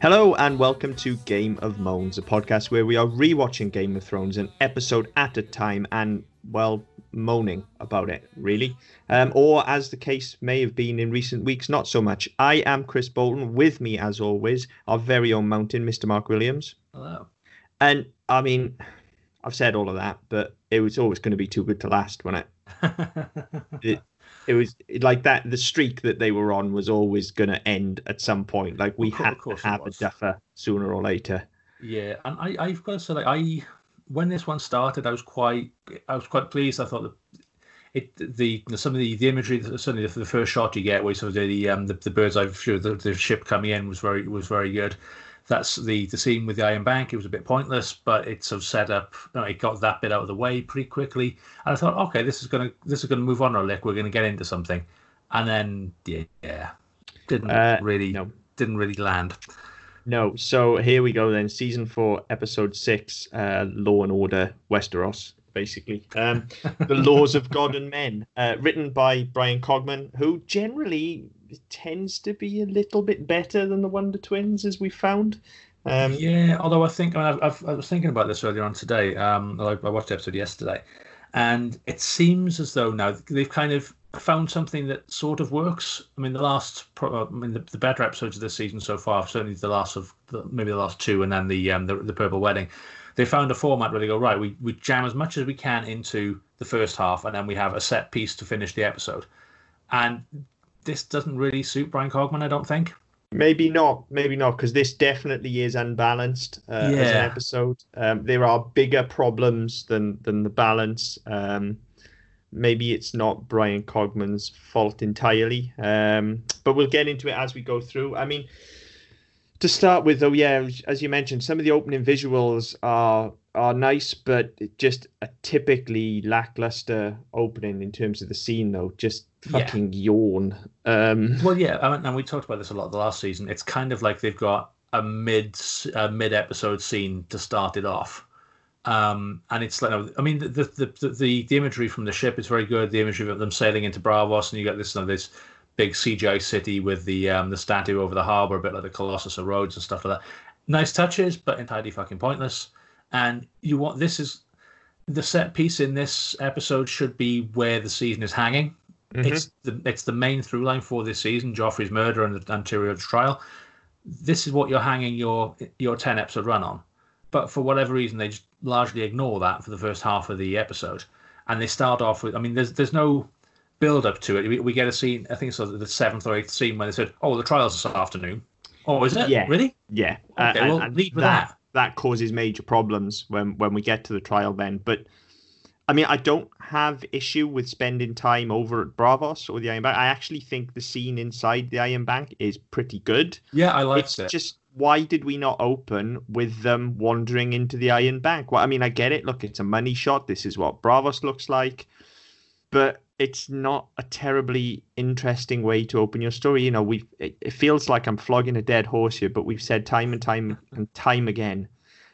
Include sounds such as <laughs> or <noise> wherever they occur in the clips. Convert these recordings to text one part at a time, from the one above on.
Hello and welcome to Game of Moans, a podcast where we are rewatching Game of Thrones an episode at a time and, well, moaning about it, really. Um, or, as the case may have been in recent weeks, not so much. I am Chris Bolton. With me, as always, our very own mountain, Mr. Mark Williams. Hello. And, I mean, I've said all of that, but it was always going to be too good to last, wasn't it? <laughs> it it was like that. The streak that they were on was always going to end at some point. Like we had to have a duffer sooner or later. yeah, and I, I've got to say, like, I when this one started, I was quite, I was quite pleased. I thought that it, the some of the, the imagery, certainly the, the first shot you get, where sort of the um the, the bird's eye view, the, the ship coming in was very was very good. That's the the scene with the Iron Bank. It was a bit pointless, but it sort of set up. You know, it got that bit out of the way pretty quickly, and I thought, okay, this is gonna this is gonna move on a lick. We're gonna get into something, and then yeah, yeah didn't Uh, really no. didn't really land. No, so here we go then. Season four, episode six, uh, Law and Order Westeros, basically. Um, the Laws of God and Men, uh, written by Bryan Cogman, who generally tends to be a little bit better than the Wonder Twins, as we found. Um, Yeah, although I think I, mean, I've, I was thinking about this earlier on today. Um, I, I watched the episode yesterday, and it seems as though now they've kind of found something that sort of works. I mean, the last, I mean, the, the better episodes of this season so far, certainly the last of the, maybe the last two, and then the um, the, the Purple Wedding. They found a format where they go right. We we jam as much as we can into the first half, and then we have a set piece to finish the episode. And this doesn't really suit Bryan Cogman, I don't think. Maybe not, maybe not, because this definitely is unbalanced uh, as an episode. Um, there are bigger problems than than the balance. Um, maybe it's not Bryan Cogman's fault entirely, um, but we'll get into it as we go through. I mean, to start with, though, yeah, as you mentioned, some of the opening visuals are are nice, but just a typically lackluster opening in terms of the scene, though. Just Yeah. fucking yawn. Um, Well, yeah, I mean, and we talked about this a lot the last season. It's kind of like they've got a mid a mid episode scene to start it off, um, and it's like I mean the the, the the the imagery from the ship is very good. The imagery of them sailing into Braavos, and you got this you know, this big CGI city with the um, the statue over the harbor, a bit like the Colossus of Rhodes and stuff like that. Nice touches, but entirely fucking pointless. And you want this is the set piece in this episode should be where the season is hanging. Mm-hmm. It's the it's the main through line for this season: Joffrey's murder and the and Tyrion's trial. This is what you're hanging your your ten episode run on. But for whatever reason, they just largely ignore that for the first half of the episode, and they start off with. I mean, there's there's no build up to it. We, we get a scene. I think it's the seventh or eighth scene where they said, "Oh, the trial's this afternoon." Oh, is it? Yeah. Really? Yeah. Okay, uh, well, lead with that. That causes major problems when when we get to the trial then. But I mean, I don't have issue with spending time over at Braavos or the Iron Bank. I actually think the scene inside the Iron Bank is pretty good. Yeah, I liked it's it. just why did we not open with them wandering into the Iron Bank? Well, I mean, I get it. Look, it's a money shot. This is what Braavos looks like, but it's not a terribly interesting way to open your story. You know, we it, it feels like I'm flogging a dead horse here, but we've said time and time and time again,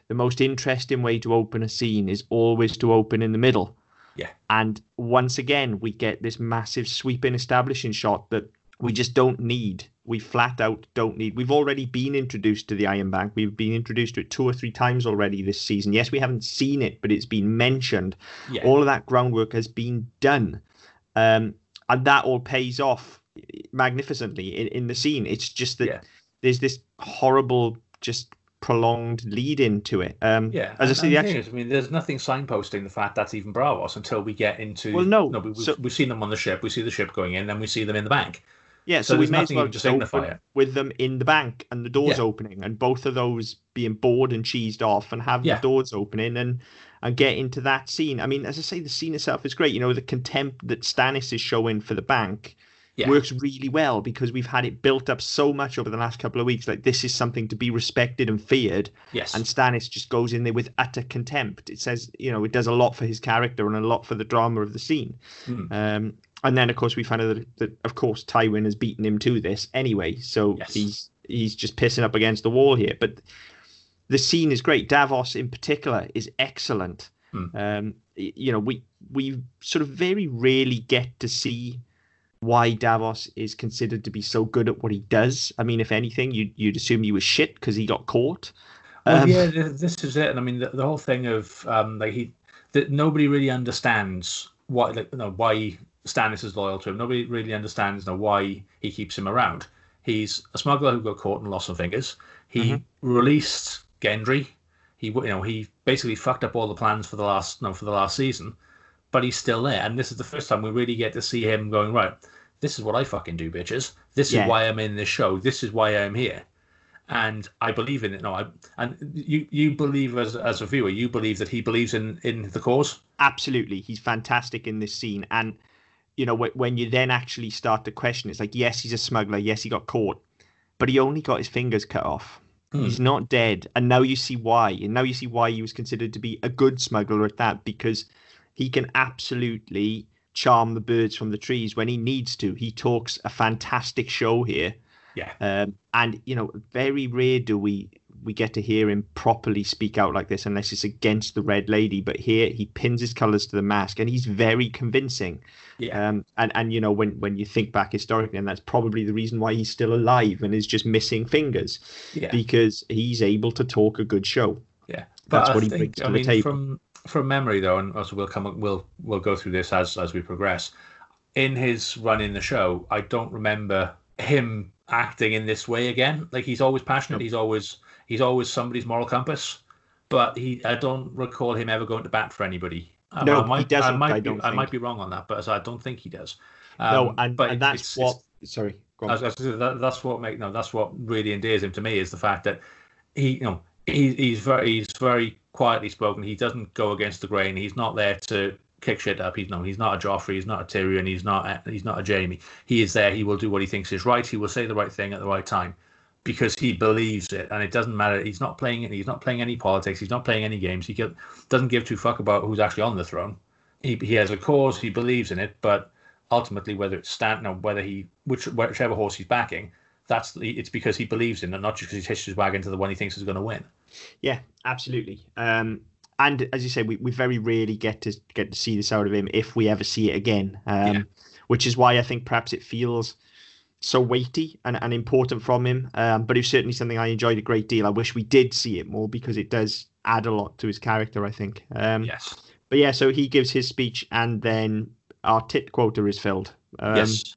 the most interesting way to open a scene is always to open in the middle. Yeah. And once again, we get this massive sweeping establishing shot that we just don't need. We flat out don't need. We've already been introduced to the Iron Bank. We've been introduced to it two or three times already this season. Yes, we haven't seen it, but it's been mentioned. Yeah. All of that groundwork has been done. Um, and that all pays off magnificently in, in the scene. It's just that Yeah. there's this horrible, just prolonged lead into it. Um, Yeah, as I say, the action. is, I mean, there's nothing signposting the fact that's even Braavos until we get into. Well, no, no, we, we've, so- we've seen them on the ship. We see the ship going in, then we see them in the bank. Yeah, so, So we may as well just open signify it. with them in the bank and the doors Yeah. opening, and both of those being bored and cheesed off, and have Yeah. the doors opening and and get into that scene. I mean, as I say, the scene itself is great. You know, the contempt that Stannis is showing for the bank Yeah. works really well because we've had it built up so much over the last couple of weeks. Like this is something to be respected and feared, Yes. and Stannis just goes in there with utter contempt. It says, you know, it does a lot for his character and a lot for the drama of the scene. Mm. Um, and then, of course, we find out that, that, of course, Tywin has beaten him to this anyway. So Yes. he's he's just pissing up against the wall here. But the scene is great. Davos, in particular, is excellent. Hmm. Um, you know, we we sort of very rarely get to see why Davos is considered to be so good at what he does. I mean, if anything, you'd you'd assume he was shit because he got caught. Well, Um, yeah, this is it. And I mean, the, the whole thing of um, like he that nobody really understands what like you know, why Stannis is loyal to him. Nobody really understands you know, why he keeps him around. He's a smuggler who got caught and lost some fingers. He released Gendry. He you know he basically fucked up all the plans for the last no for the last season, but he's still there. And this is the first time we really get to see him going right. This is what I fucking do, bitches. This Yeah. is why I'm in this show. This is why I'm here and I believe in it. No, I and you you believe as as a viewer, you believe that he believes in in the cause. absolutely he's fantastic in this scene and you know wh- when you then actually start to question it's like yes he's a smuggler yes he got caught but he only got his fingers cut off Hmm. he's not dead and now you see why and now you see why he was considered to be a good smuggler at that because he can absolutely charm the birds from the trees when he needs to he talks a fantastic show here Yeah, um, and you know, very rare do we we get to hear him properly speak out like this unless it's against the Red Lady. But here he pins his colours to the mask, and he's very convincing. yeah, Um, and and you know when when you think back historically, and that's probably the reason why he's still alive and is just missing fingers yeah, because he's able to talk a good show. yeah. that's I what he think- brings to I the mean, table. From from memory though, and also we'll come up we'll we'll go through this as as we progress. In his run in the show, I don't remember him acting in this way again. Like he's always passionate. Nope. He's always he's always somebody's moral compass. But he, I don't recall him ever going to bat for anybody. I- No, I he might, doesn't, I might I be, I might be wrong on that, but I don't think he does. no, Um, and, but and that's it's- what. it's- sorry, go on. I was, I was say that, that's what make no, that's what really endears him to me is the fact that he, you know, he, he's very, he's very quietly spoken. He doesn't go against the grain. He's not there to kick shit up. He's no, he's not a Joffrey. He's not a Tyrion. He's not, a, he's not a Jaime. He is there. He will do what he thinks is right. He will say the right thing at the right time because he believes it, and it doesn't matter. He's not playing. He's not playing any politics. He's not playing any games. He doesn't give two fuck about who's actually on the throne. He, he has a cause. He believes in it, but ultimately, whether it's Stannis or whether he which whichever horse he's backing, that's the, it's because he believes in it, not just because he's hitched his wagon to the one he thinks is going to win. Yeah, absolutely. Um, and as you say, we, we very rarely get to get to see this out of him if we ever see it again. Um, Yeah. Which is why I think perhaps it feels so weighty and, and important from him. Um, but it's certainly something I enjoyed a great deal. I wish we did see it more because it does add a lot to his character. I think. Um, Yes. But yeah, so he gives his speech, and then our tit quota is filled. Um, yes.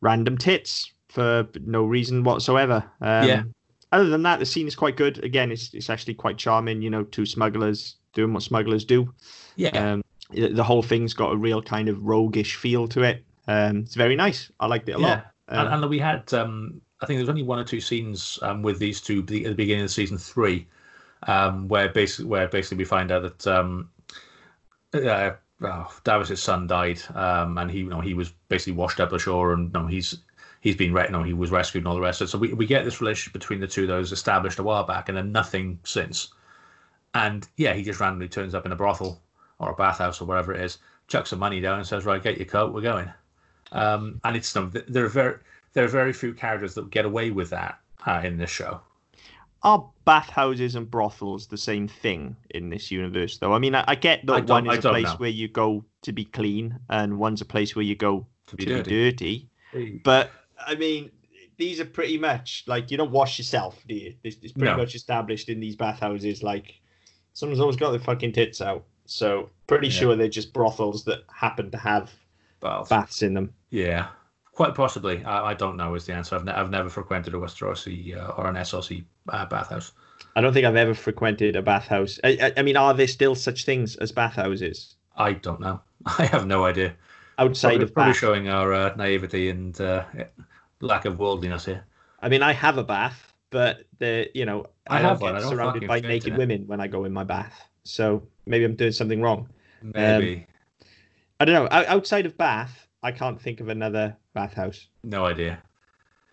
random tits for no reason whatsoever. Um, Yeah. Other than that, the scene is quite good. Again, it's it's actually quite charming. You know, two smugglers doing what smugglers do. Yeah. Um, the whole thing's got a real kind of roguish feel to it. Um, it's very nice. I liked it a yeah. lot. And, and we had, um, I think there's only one or two scenes um, with these two at the beginning of season three, um, where basically where basically we find out that um, uh, oh, Davos's son died, um, and he you know he was basically washed up ashore, and you know, he's he's been you know, he was rescued and all the rest of it. So we, we get this relationship between the two that was established a while back, and then nothing since. And yeah, he just randomly turns up in a brothel or a bathhouse or whatever it is, chucks some money down, and says, "Right, get your coat, we're going." Um, and it's there are very there are very few characters that get away with that uh, in this show. are bathhouses and brothels the same thing in this universe, though? I mean, I, I get that don't- one is a place know. where you go to be clean, and one's a place where you go To be to dirty. be dirty. But I mean, these are pretty much like you don't wash yourself, do you? It's, it's pretty No. much established in these bathhouses. Like someone's always got their fucking tits out, so pretty Yeah. sure they're just brothels that happen to have But baths in them. yeah, quite possibly. I, I don't know is the answer. I've, ne- I've never frequented a Westerosi uh, or an Essosi uh, bathhouse. I don't think I've ever frequented a bathhouse. I, I, I mean, are there still such things as bathhouses I don't know. <laughs> I have no idea. outside Probably, of probably bath? showing our uh, naivety and uh, lack of worldliness here. I mean, I have a bath, but the you know I I, don't have one, get I don't surrounded by naked women when I go in my bath. So maybe I'm doing something wrong. Maybe. I don't know. Outside of Bath, I can't think of another bathhouse. no idea.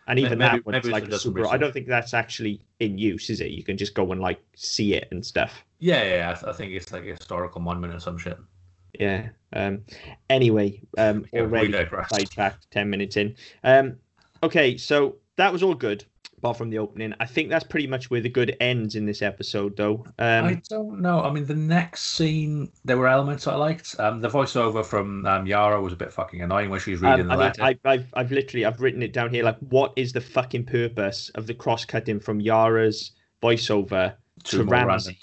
And even Maybe- that one's maybe like a super. I don't think that's actually in use, is it? You can just go and like see it and stuff. Yeah, yeah. I, th- I think it's like a historical monument or some shit. Yeah. Um. Anyway, um. <laughs> Already sidetracked. Ten minutes in. Um. Okay, so that was all good. apart from the opening. I think that's pretty much where the good ends in this episode, though. Um, I don't know. I mean, the next scene, there were elements I liked. Um, the voiceover from um, Yara was a bit fucking annoying when she was reading um, the I mean, letter. I, I've, I've literally, I've written it down here. Like, what is the fucking purpose of the cross cutting from Yara's voiceover Two to Ramsay?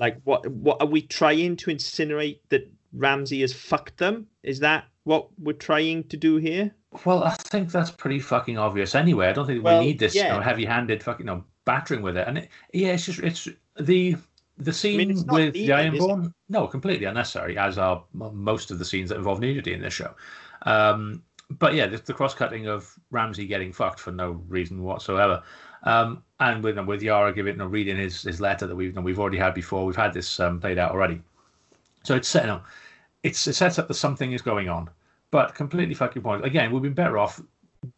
Like, what, what are we trying to incinerate that Ramsay has fucked them? Is that what we're trying to do here? Well, I think that's pretty fucking obvious anyway. I don't think Well, we need this yeah. you know, heavy-handed fucking you know, battering with it. And it, yeah, it's just it's the the scene it's not with needed, the? Ironborn. No, completely unnecessary, as are most of the scenes that involve nudity in this show. Um, but yeah, the, the cross-cutting of Ramsay getting fucked for no reason whatsoever, um, and with with Yara giving you know, reading his his letter that we've you know, we've already had before. We've had this um, played out already. So it's set, you know, it's it sets up that something is going on, but completely fucking point. Again, we've been better off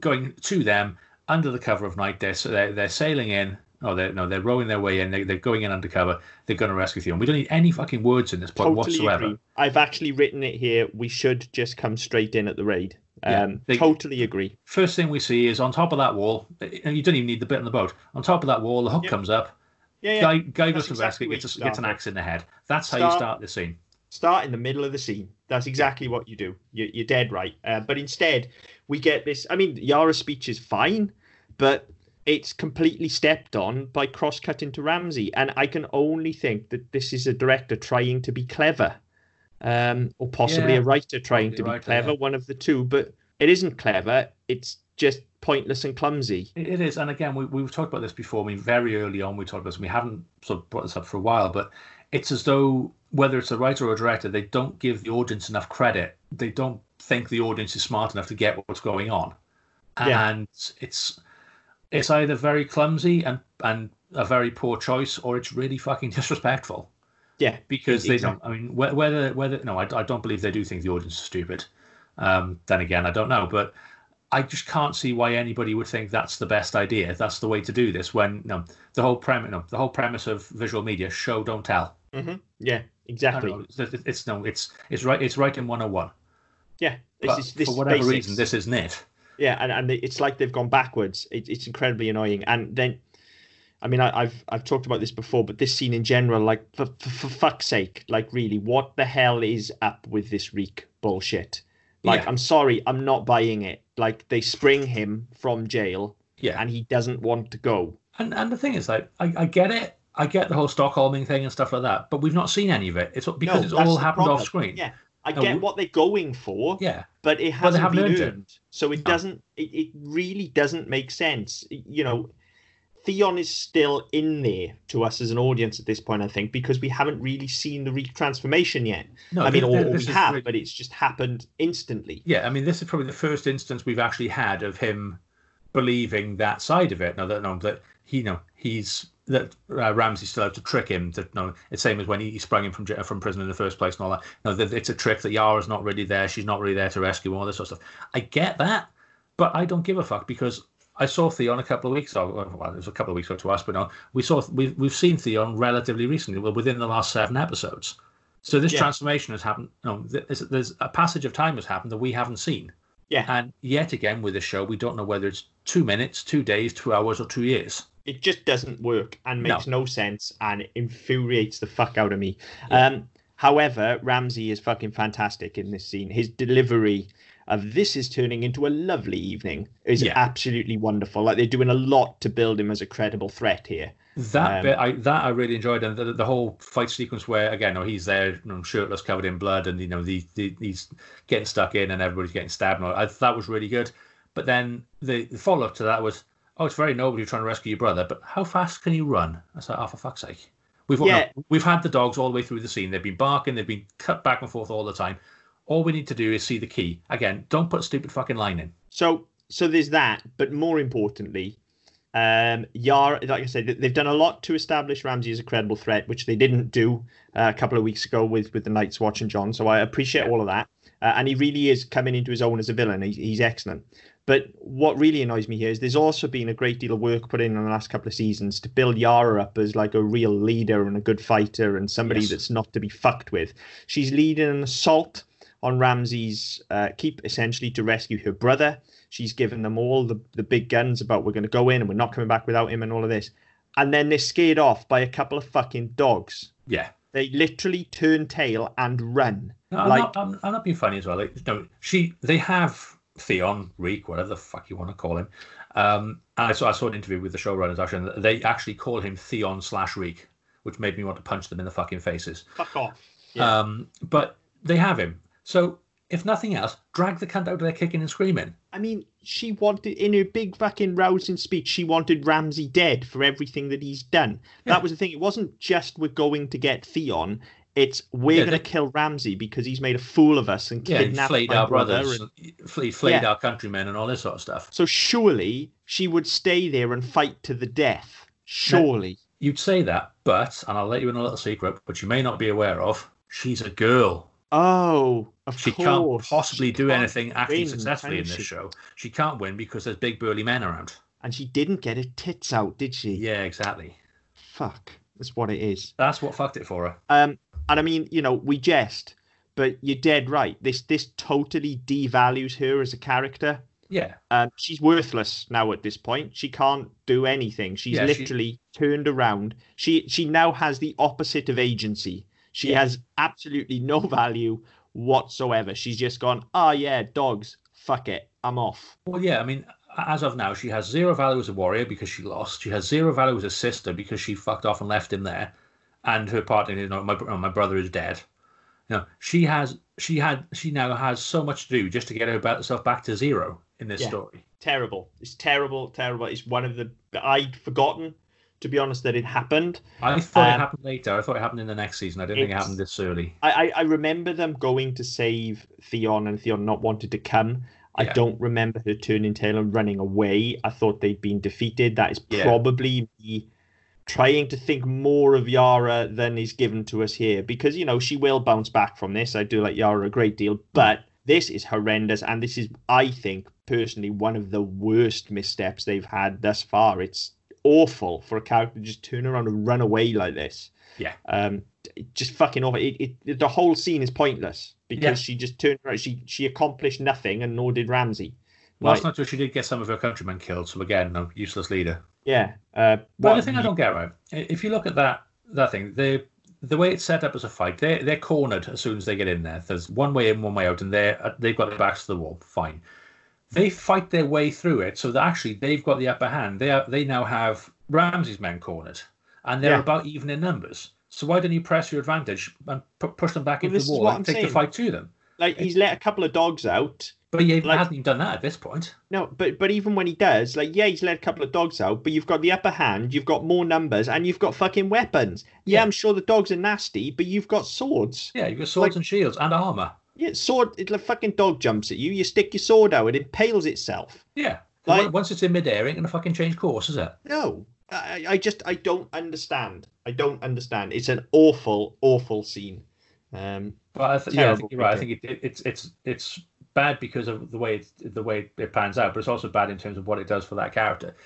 going to them under the cover of night. They're so they're, they're sailing in. Oh, they're no, they're rowing their way in. They, they're going in undercover. They're going to rescue Theon. We don't need any fucking words in this point Totally whatsoever. agree. I've actually written it here. We should just come straight in at the raid. Yeah, Um, they- totally agree. First thing we see is on top of that wall. And you don't even need the bit on the boat. On top of that wall, the hook Yep. comes up. Yeah, yeah. Guy, guy goes to exactly rescue, gets, a, gets an axe in the head. That's how you Start- start the scene. start in the middle of the scene. That's exactly what you do. You, you're dead right. Uh, but instead, we get this. I mean, Yara's speech is fine, but it's completely stepped on by cross cutting to Ramsay. And I can only think that this is a director trying to be clever, um, or possibly Yeah, a writer trying to be writer, clever, yeah. one of the two. But it isn't clever. It's just pointless and clumsy. It it is, and again, we, we've talked about this before. I mean, very early on, we talked about this. We haven't sort of brought this up for a while, but it's as though whether it's a writer or a director, they don't give the audience enough credit. They don't think the audience is smart enough to get what's going on, Yeah. and it's it's either very clumsy and and a very poor choice, or it's really fucking <laughs> disrespectful Yeah, because they don't. I mean, whether whether no, I, I don't believe they do think the audience is stupid. Um, then again, I don't know, but I just can't see why anybody would think that's the best idea. That's the way to do this. When no, the whole premise, no, the whole premise of visual media, show don't tell. hmm yeah, exactly. know, it's, it's no, it's it's right. It's right in 101. Yeah, this is this for whatever basics. reason, this isn't it. Yeah, and, and it's like they've gone backwards. It, it's incredibly annoying. And then, I mean, I, I've I've talked about this before, but this scene in general, like for, for, for fuck's sake, like really, what the hell is up with this Reek bullshit? Like, Yeah. I'm sorry, I'm not buying it. Like they spring him from jail, Yeah, and he doesn't want to go. and and the thing is, like, I, I get it. I get the whole Stockholming thing and stuff like that, but we've not seen any of it. It's because No, it's all happened problem. off screen. Yeah, I get we- what they're going for, yeah. but it hasn't haven't been earned. it. So it No. doesn't. It, it really doesn't make sense. You know, Theon is still in there to us as an audience at this point. I think because we haven't really seen the retransformation yet. No, I mean, thi- or, thi- or this we have, really- but it's just happened instantly. Yeah, I mean, this is probably the first instance we've actually had of him believing that side of it. Now that no, that he no, he's that uh, Ramsay still had to trick him. That no, it's same as when he, he sprung him from from prison in the first place and all that. No, that it's a trick that Yara's not really there. She's not really there to rescue him, all this sort of stuff. I get that, but I don't give a fuck because. I saw Theon a couple of weeks ago. Well, it was a couple of weeks ago to us, but no, we saw we've we've seen Theon relatively recently, well, within the last seven episodes. So this Yeah. transformation has happened. No, there's, there's a passage of time has happened that we haven't seen. Yeah, And yet again, with this show, we don't know whether it's two minutes, two days, two hours, or two years. it just doesn't work and makes no, sense and infuriates the fuck out of me. Um, however, Ramsay is fucking fantastic in this scene. His delivery of this is turning into a lovely evening is Yeah. absolutely wonderful. Like they're doing a lot to build him as a credible threat here. That Um, bit, I that I really enjoyed, and the, the whole fight sequence where again, you know, he's there, you know, shirtless, covered in blood, and you know, the, the he's getting stuck in, and everybody's getting stabbed. And all. I that was really good. But then the, the follow up to that was, oh, it's very noble you're trying to rescue your brother, but how fast can you run? I was like, oh, for fuck's sake. We've Yeah. no, we've had the dogs all the way through the scene. They've been barking, they've been cut back and forth all the time. All we need to do is see the key. Again, don't put stupid fucking line in. So so there's that, but more importantly, um, Yara, like I said, they've done a lot to establish Ramsay as a credible threat, which they didn't do uh, a couple of weeks ago with with the Night's Watch and Jon. So I appreciate all of that, uh, and he really is coming into his own as a villain. He's, he's excellent. But what really annoys me here is there's also been a great deal of work put in in the last couple of seasons to build Yara up as like a real leader and a good fighter and somebody Yes. that's not to be fucked with. She's leading an assault on Ramsay's uh, keep essentially to rescue her brother. She's given them all the, the big guns about we're going to go in and we're not coming back without him and all of this. And then they're scared off by a couple of fucking dogs. Yeah. They literally turn tail and run. No, I'm, like, not, I'm, I'm not being funny as well. Like, no, she they have Theon Reek, whatever the fuck you want to call him. Um, and I saw I saw an interview with the showrunners actually, and they actually call him Theon slash Reek, which made me want to punch them in the fucking faces. fuck off. Yeah. Um, but they have him. So if nothing else, drag the cunt out of there kicking and screaming. I mean, she wanted in her big fucking rousing speech, she wanted Ramsay dead for everything that he's done. Yeah. That was the thing. It wasn't just we're going to get Theon. It's we're Yeah, going to kill Ramsay because he's made a fool of us and Yeah, kidnapped flayed my our brother. brothers, and- flayed, flayed Yeah. our countrymen, and all this sort of stuff. So surely she would stay there and fight to the death. Surely. You'd say that, but and I'll let you in a little secret, which you may not be aware of. She's a girl. Oh, of She can't possibly She do can't anything actually win, successfully in this she? show. She can't win because there's big burly men around. And she didn't get her tits out, did she? Yeah, exactly. Fuck. That's what it is. That's what fucked it for her. Um, and I mean, you know, we jest, but you're dead right. This this totally devalues her as a character. Yeah, Um, she's worthless now at this point. She can't do anything. She's Yeah, she- literally turned around. She she now has the opposite of agency. She Yeah. has absolutely no value whatsoever. She's just gone, oh yeah, dogs, fuck it, I'm off. Well, yeah, I mean, as of now, she has zero value as a warrior because she lost. She has zero value as a sister because she fucked off and left him there, and her partner, you know, my my brother is dead. You know, she has, she had, she now has so much to do just to get herself back to zero in this Yeah. story. Terrible. It's terrible, terrible. It's one of the I'd forgotten, to be honest, that it happened. I thought it Um, happened later. I thought it happened in the next season. I didn't think it happened this early. I, I, I remember them going to save Theon and Theon not wanted to come. I don't remember her turning tail and running away. I thought they'd been defeated. That is Yeah. probably me trying to think more of Yara than is given to us here because, you know, she will bounce back from this. I do like Yara a great deal, but this is horrendous. And this is, I think, personally, one of the worst missteps they've had thus far. It's awful for a character to just turn around and run away like this. Yeah. Um, just fucking awful. It, it, the whole scene is pointless because Yeah. she just turned around. She she accomplished nothing, and nor did Ramsay. Well, Like, that's not true. She did get some of her countrymen killed. So again, a useless leader. yeah. Uh, But the thing I don't get right, if you look at that that thing, the the way it's set up as a fight, they they're cornered as soon as they get in there. There's one way in, one way out, and they are they've got their backs to the wall. Fine. They fight their way through it, so that actually they've got the upper hand. They are, they now have Ramsay's men cornered, and they're Yeah. about even in numbers. So why don't you press your advantage and pu- push them back Well, into the wall and I'm take the fight to them? like he's let a couple of dogs out. But he Like- hasn't even done that at this point. No, but but even when he does, like yeah, he's let a couple of dogs out, but you've got the upper hand, you've got more numbers, and you've got fucking weapons. Yeah, Yeah. I'm sure the dogs are nasty, but you've got swords. Yeah, you've got swords Like- and shields and armor. Yeah, sword. It like fucking dog jumps at you. You stick your sword out, it impales itself. Yeah. Like- Once it's in midair, it ain't gonna fucking change course, is it? No, I, I just I don't understand. I don't understand. It's an awful, awful scene. Um, Well, I th- yeah, I think you're right. I think it, it, it's it's it's bad because of the way it, the way it pans out, but it's also bad in terms of what it does for that character.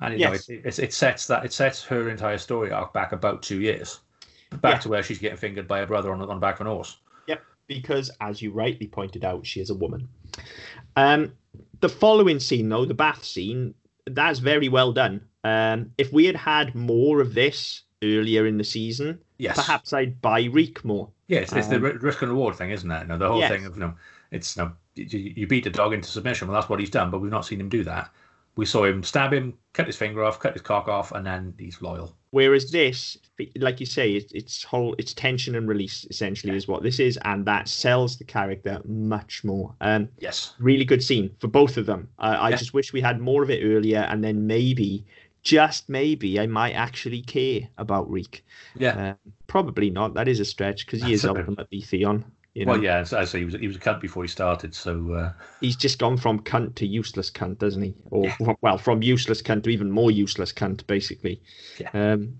And you Yes. know, it, it, it sets that it sets her entire story arc back about two years, back Yeah. to where she's getting fingered by her brother on, on the back of an horse. Because as you rightly pointed out, she is a woman. Um, the following scene, though, the bath scene, that's very well done. Um, if we had had more of this earlier in the season, Yes, perhaps I'd buy Reek more. Yes, it's, it's the Um, risk and reward thing, isn't it? You know, the whole Yes. thing of you know, it's you, know, you, you beat a dog into submission. Well, that's what he's done, but we've not seen him do that. We saw him stab him, cut his finger off, cut his cock off, and then he's loyal. Whereas this, like you say, it, it's whole, it's tension and release essentially is what this is, and that sells the character much more. Um, Yes. really good scene for both of them. I, I Yeah. just wish we had more of it earlier, and then maybe, just maybe, I might actually care about Reek. Yeah. Uh, probably not. That is a stretch because he is ultimately Theon. You know, Well, yeah, as I say, he was he was a cunt before he started, so uh, he's just gone from cunt to useless cunt, doesn't he? Or Yeah. well, from useless cunt to even more useless cunt, basically. Yeah. Um,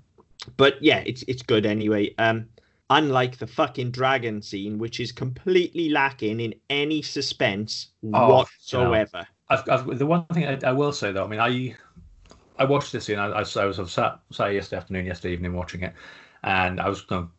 but yeah, it's it's good anyway. Um, unlike the fucking dragon scene, which is completely lacking in any suspense Oh, whatsoever. I've, I've, the one thing I, I will say though, I mean, I I watched this scene. I, I, was- I was sat, sat yesterday afternoon, yesterday evening watching it, and I was you know,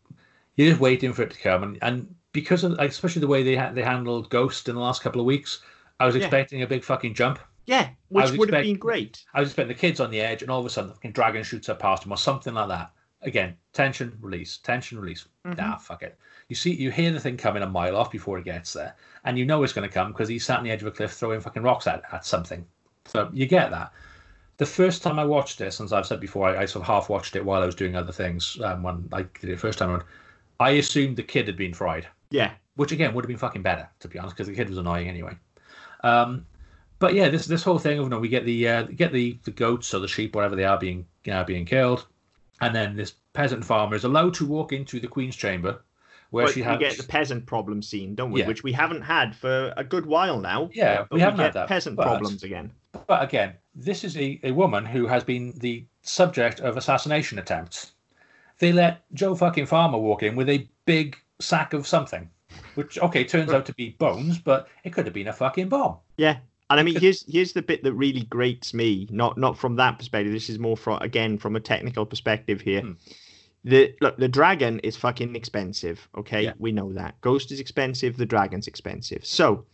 you're just waiting for it to come, and, and because of especially the way they ha- they handled Ghost in the last couple of weeks, I was Yeah. expecting a big fucking jump. Yeah, which would have been great. I was expecting the kids on the edge, and all of a sudden, the fucking dragon shoots up past him or something like that. Again, tension, release, tension, release. Mhm. Nah, fuck it. You see, you hear the thing coming a mile off before it gets there, and you know it's going to come because he's sat on the edge of a cliff throwing fucking rocks at, at something. So you get that. The first time I watched this, as I've said before, I, I sort of half watched it while I was doing other things. Um, when I did it first time around, I assumed the kid had been fried Yeah, which again would have been fucking better to be honest because the kid was annoying anyway um but yeah this this whole thing of you know we get the uh, get the the goats or the sheep whatever they are being uh, being killed and then this peasant farmer is allowed to walk into the queen's chamber where but she we has get the peasant problem scene, don't we? Yeah. Which we haven't had for a good while now. Yeah, but we haven't get had that, peasant but- problems again. but again this is a, a woman who has been the subject of assassination attempts they let joe fucking farmer walk in with a big sack of something which okay turns out to be bones but it could have been a fucking bomb Yeah. And I mean, here's here's the bit that really grates me. Not not from that perspective. This is more from again from a technical perspective here. Hmm. The look, the dragon is fucking expensive. Okay, Yeah. we know that. Ghost is expensive. The dragon's expensive. So,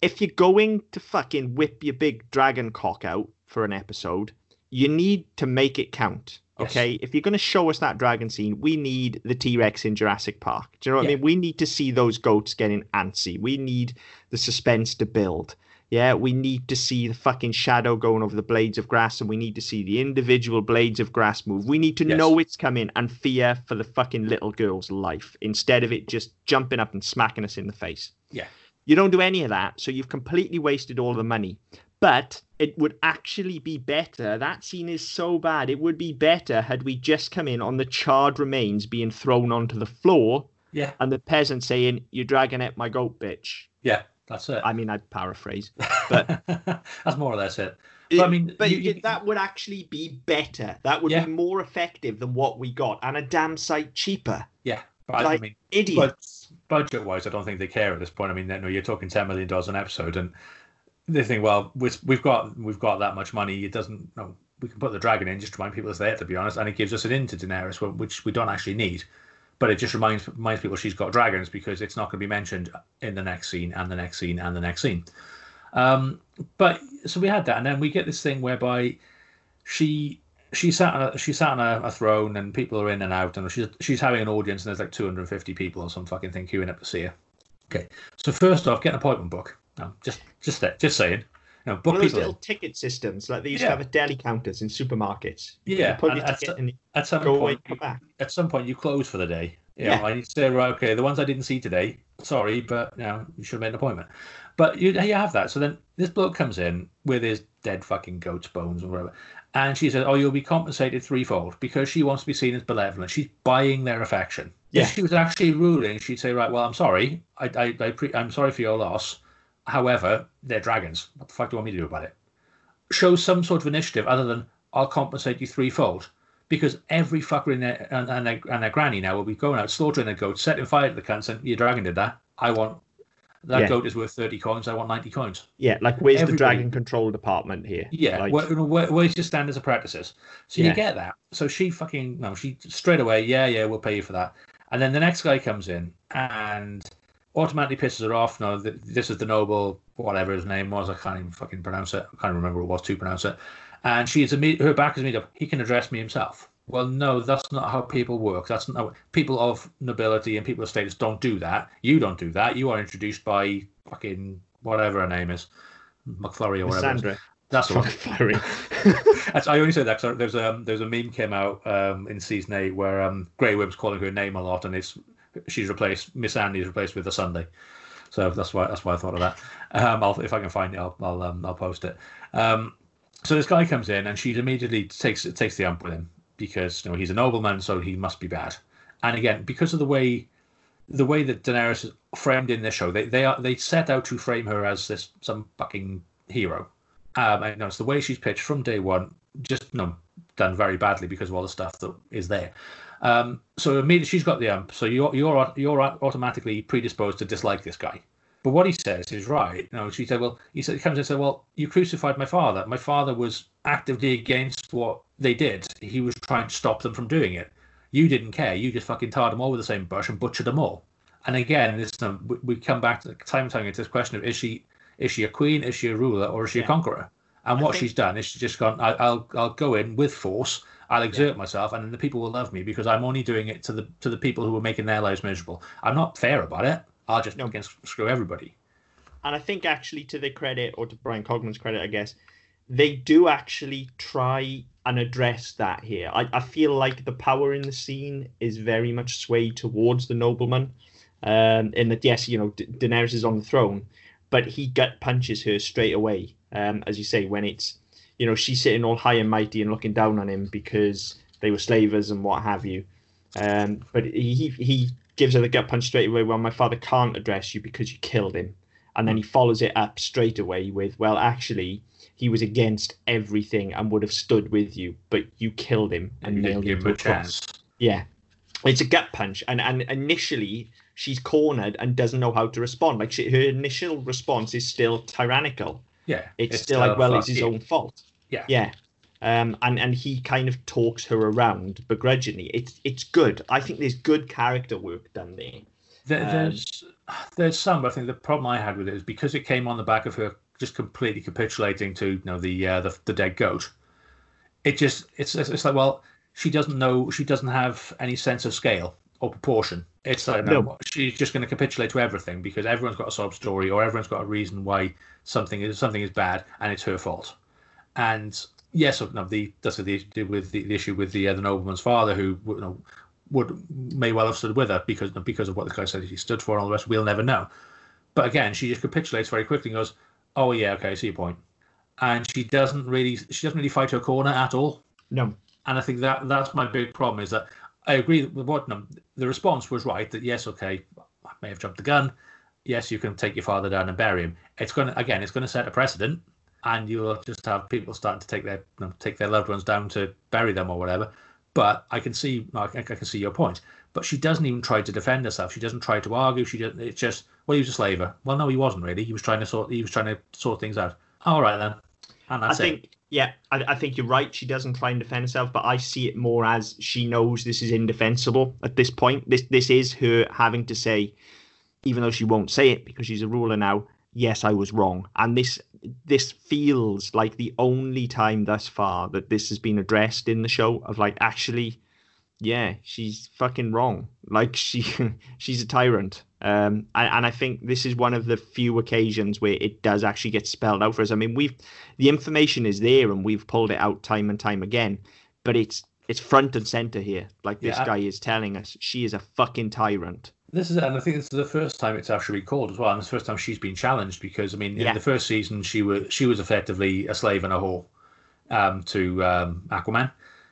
if you're going to fucking whip your big dragon cock out for an episode, you need to make it count. Yes. Okay, if you're going to show us that dragon scene, we need the T Rex in Jurassic Park. Do you know what I mean? We need to see those goats getting antsy. We need the suspense to build. Yeah, we need to see the fucking shadow going over the blades of grass, and we need to see the individual blades of grass move. We need to Yes. know it's coming and fear for the fucking little girl's life instead of it just jumping up and smacking us in the face. Yeah. You don't do any of that, so you've completely wasted all the money. But it would actually be better. That scene is so bad. It would be better had we just come in on the charred remains being thrown onto the floor yeah and the peasant saying, You're dragging at my goat, bitch. yeah that's it I mean, I'd paraphrase. <laughs> but- that's more or less it But I mean, but you- you- that would actually be better. That would Yeah. be more effective than what we got, and a damn sight cheaper. yeah but I mean Idiots. budget wise, I don't think they care at this point. I mean, know, you're talking ten million dollars an episode, and they think, well, we- we've got we've got that much money. It doesn't. No, we can put the dragon in just to remind people it's there. To be honest, and it gives us an in to Daenerys, which we don't actually need. But it just reminds reminds people she's got dragons because it's not going to be mentioned in the next scene and the next scene and the next scene. Um, but so we had that, and then we get this thing whereby she she sat on a, she sat on a, a throne and people are in and out and she's she's having an audience and there's like 250 people or some fucking thing queuing up to see her. Okay, so first off, get an appointment book. No, just just that, just saying. You know, book One of those little in. ticket systems like they used Yeah. to have at deli counters in supermarkets. Yeah, put your at ticket At some go away, point, come back. at some point, you close for the day. You Yeah. know, I say, right, okay, the ones I didn't see today, sorry, but you know, you should have made an appointment. But you, you have that. So then this bloke comes in with his dead fucking goat's bones or whatever. And she says, Oh, you'll be compensated threefold because she wants to be seen as benevolent. She's buying their affection. Yeah. If she was actually ruling, she'd say, Right, well, I'm sorry. I, I, I pre- I'm sorry for your loss. However, they're dragons. What the fuck do you want me to do about it? Show some sort of initiative other than I'll compensate you threefold because every fucker in their and, and, their, and their granny now will be going out slaughtering a goat, setting fire to the cunts, and your dragon did that. I want that Yeah. goat is worth thirty coins. I want ninety coins. Yeah, like where's Everybody- the dragon control department here? Yeah, like, where, where, where's your standards of practices? So Yeah. you get that. So she fucking no, she straight away, yeah, yeah, we'll pay you for that. And then the next guy comes in and automatically pisses her off. No, this is the noble, whatever his name was. I can't even fucking pronounce it. I can't remember what it was to pronounce it. And she's imme- her back is made up. He can address me himself. Well, no, that's not how people work. That's not people of nobility and people of status don't do that. You don't do that. You are introduced by fucking whatever her name is, McFlurry or whatever. Sandra. That's. <laughs> That's, I only say that because there's um there's a meme came out um in season eight where um Grey Worm's calling her name a lot and it's she's replaced Missandei's replaced with a Sunday, so that's why that's why I thought of that. Um, I'll, if I can find it, I'll I'll, um, I'll post it. Um, so this guy comes in and she immediately takes takes the ump with him because you know he's a nobleman, so he must be bad. And again, because of the way the way that Daenerys is framed in this show, they they are they set out to frame her as this some fucking hero. Um, and no, it's the way she's pitched from day one, just you know, done very badly because of all the stuff that is there. Um, so immediately she's got the ump, so you're you're you're automatically predisposed to dislike this guy. But what he says is right. You know, she said, well, he said he comes and said, well, you crucified my father. My father was actively against what they did. He was trying to stop them from doing it. You didn't care. You just fucking tarred them all with the same brush and butchered them all. And again, this um, we- come back to time and time again to this question of is she Is she a queen? Is she a ruler? Or is she Yeah. a conqueror? And I what think- she's done is she's just gone. I, I'll I'll go in with force. I'll exert myself, and then the people will love me because I'm only doing it to the to the people who are making their lives miserable. I'm not fair about it. I'll just No. screw everybody. and I think actually to their credit, or to Bryan Cogman's credit, I guess, they do actually try and address that here. I, I feel like the power in the scene is very much swayed towards the nobleman. Um, in that, yes, you know, Da- Daenerys is on the throne, but he gut punches her straight away. Um, as you say, when it's, you know, she's sitting all high and mighty and looking down on him because they were slavers and what have you. Um, but he he gives her the gut punch straight away. Well, my father can't address you because you killed him and then he follows it up straight away with, "Well, actually, he was against everything and would have stood with you, but you killed him and You nailed him to a a cross." Yeah, it's a gut punch, and and initially she's cornered and doesn't know how to respond. Like she, her initial response is still tyrannical. Yeah, It's, still like, well, it's his own fault. Yeah. yeah. Um, and and he kind of talks her around begrudgingly. It's it's good. I think there's good character work done there. There, Um, there's there's some, but I think the problem I had with it is because it came on the back of her just completely capitulating to you know the uh, the, the dead goat. It just it's it's it's like well she doesn't know she doesn't have any sense of scale or proportion. It's like no, No. she's just going to capitulate to everything because everyone's got a sob story or everyone's got a reason why something is something is bad and it's her fault. And yes, no, the that's the issue with the, the issue with the uh, the nobleman's father who you know would may well have stood with her because because of what the guy said he stood for and all the rest. We'll never know. But again, she just capitulates very quickly and goes, "Oh yeah, okay, I see your point." And she doesn't really she doesn't really fight her corner at all. No, And I think that that's my big problem is that I agree with what no, the response was right that yes, okay, I may have jumped the gun. Yes, you can take your father down and bury him. It's going to again, it's going to set a precedent, and you'll just have people starting to take their you know, take their loved ones down to bury them or whatever. But I can see I can, I can see your point. But she doesn't even try to defend herself. She doesn't try to argue. She just it's just well, he was a slaver. Well, no, he wasn't really. He was trying to sort he was trying to sort things out. All right then, and I that's it. Yeah, I, I think you're right. She doesn't try and defend herself, but I see it more as she knows this is indefensible at this point. This this is her having to say, even though she won't say it because she's a ruler now. Yes, I was wrong, and this this feels like the only time thus far that this has been addressed in the show of like actually, yeah, she's fucking wrong. Like she <laughs> she's a tyrant. Um, and, and I think this is one of the few occasions where it does actually get spelled out for us. I mean, we've the information is there and we've pulled it out time and time again, but it's it's front and center here. Like this Yeah. guy is telling us she is a fucking tyrant. This is, and I think this is the first time it's actually called as well, and it's the first time she's been challenged because I mean, in Yeah. the first season she was she was effectively a slave and a whore um, to um, Aquaman,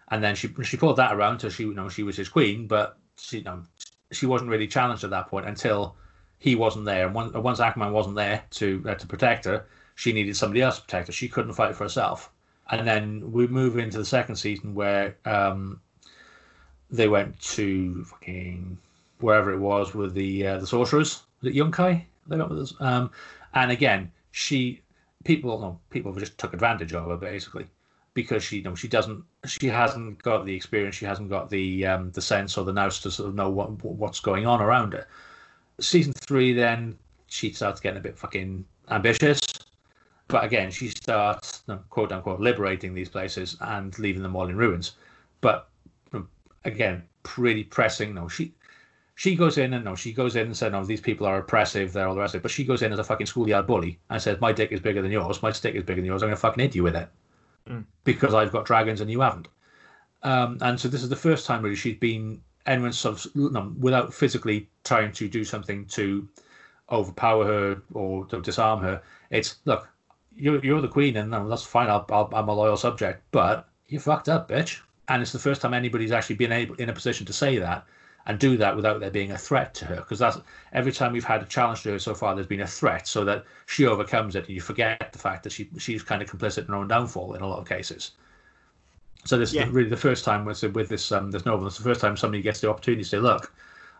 and then she she pulled that around so she you know she was his queen, but she you know she wasn't really challenged at that point until he wasn't there, and once, once Aquaman wasn't there to uh, to protect her, she needed somebody else to protect her. She couldn't fight for herself, and then we move into the second season where um, they went to fucking wherever it was with the uh, the sorcerers. Was it Yunkai? They went with us. Um, and again, she people no people just took advantage of her basically because she you know she doesn't she hasn't got the experience she hasn't got the um, the sense or the nous to sort of know what what's going on around her. Season three, then she starts getting a bit fucking ambitious, but again she starts quote unquote liberating these places and leaving them all in ruins. But again, pretty pressing. No, she she goes in and no, she goes in and said, no, these people are oppressive, they're all the rest of it. But she goes in as a fucking schoolyard bully and says, my dick is bigger than yours, my stick is bigger than yours, I'm gonna fucking hit you with it Mm. because I've got dragons and you haven't. Um, and so this is the first time really she's been anyone sort of without physically trying to do something to overpower her or to disarm her. It's look, you're you're the queen and that's fine. I'll, I'm a loyal subject, but you fucked up, bitch. And it's the first time anybody's actually been able in a position to say that and do that without there being a threat to her. Because that's every time we've had a challenge to her so far, there's been a threat, so that she overcomes it, and you forget the fact that she she's kind of complicit in her own downfall in a lot of cases. So this Yeah. is really the first time with with this um this novel. It's the first time somebody gets the opportunity to say, "Look,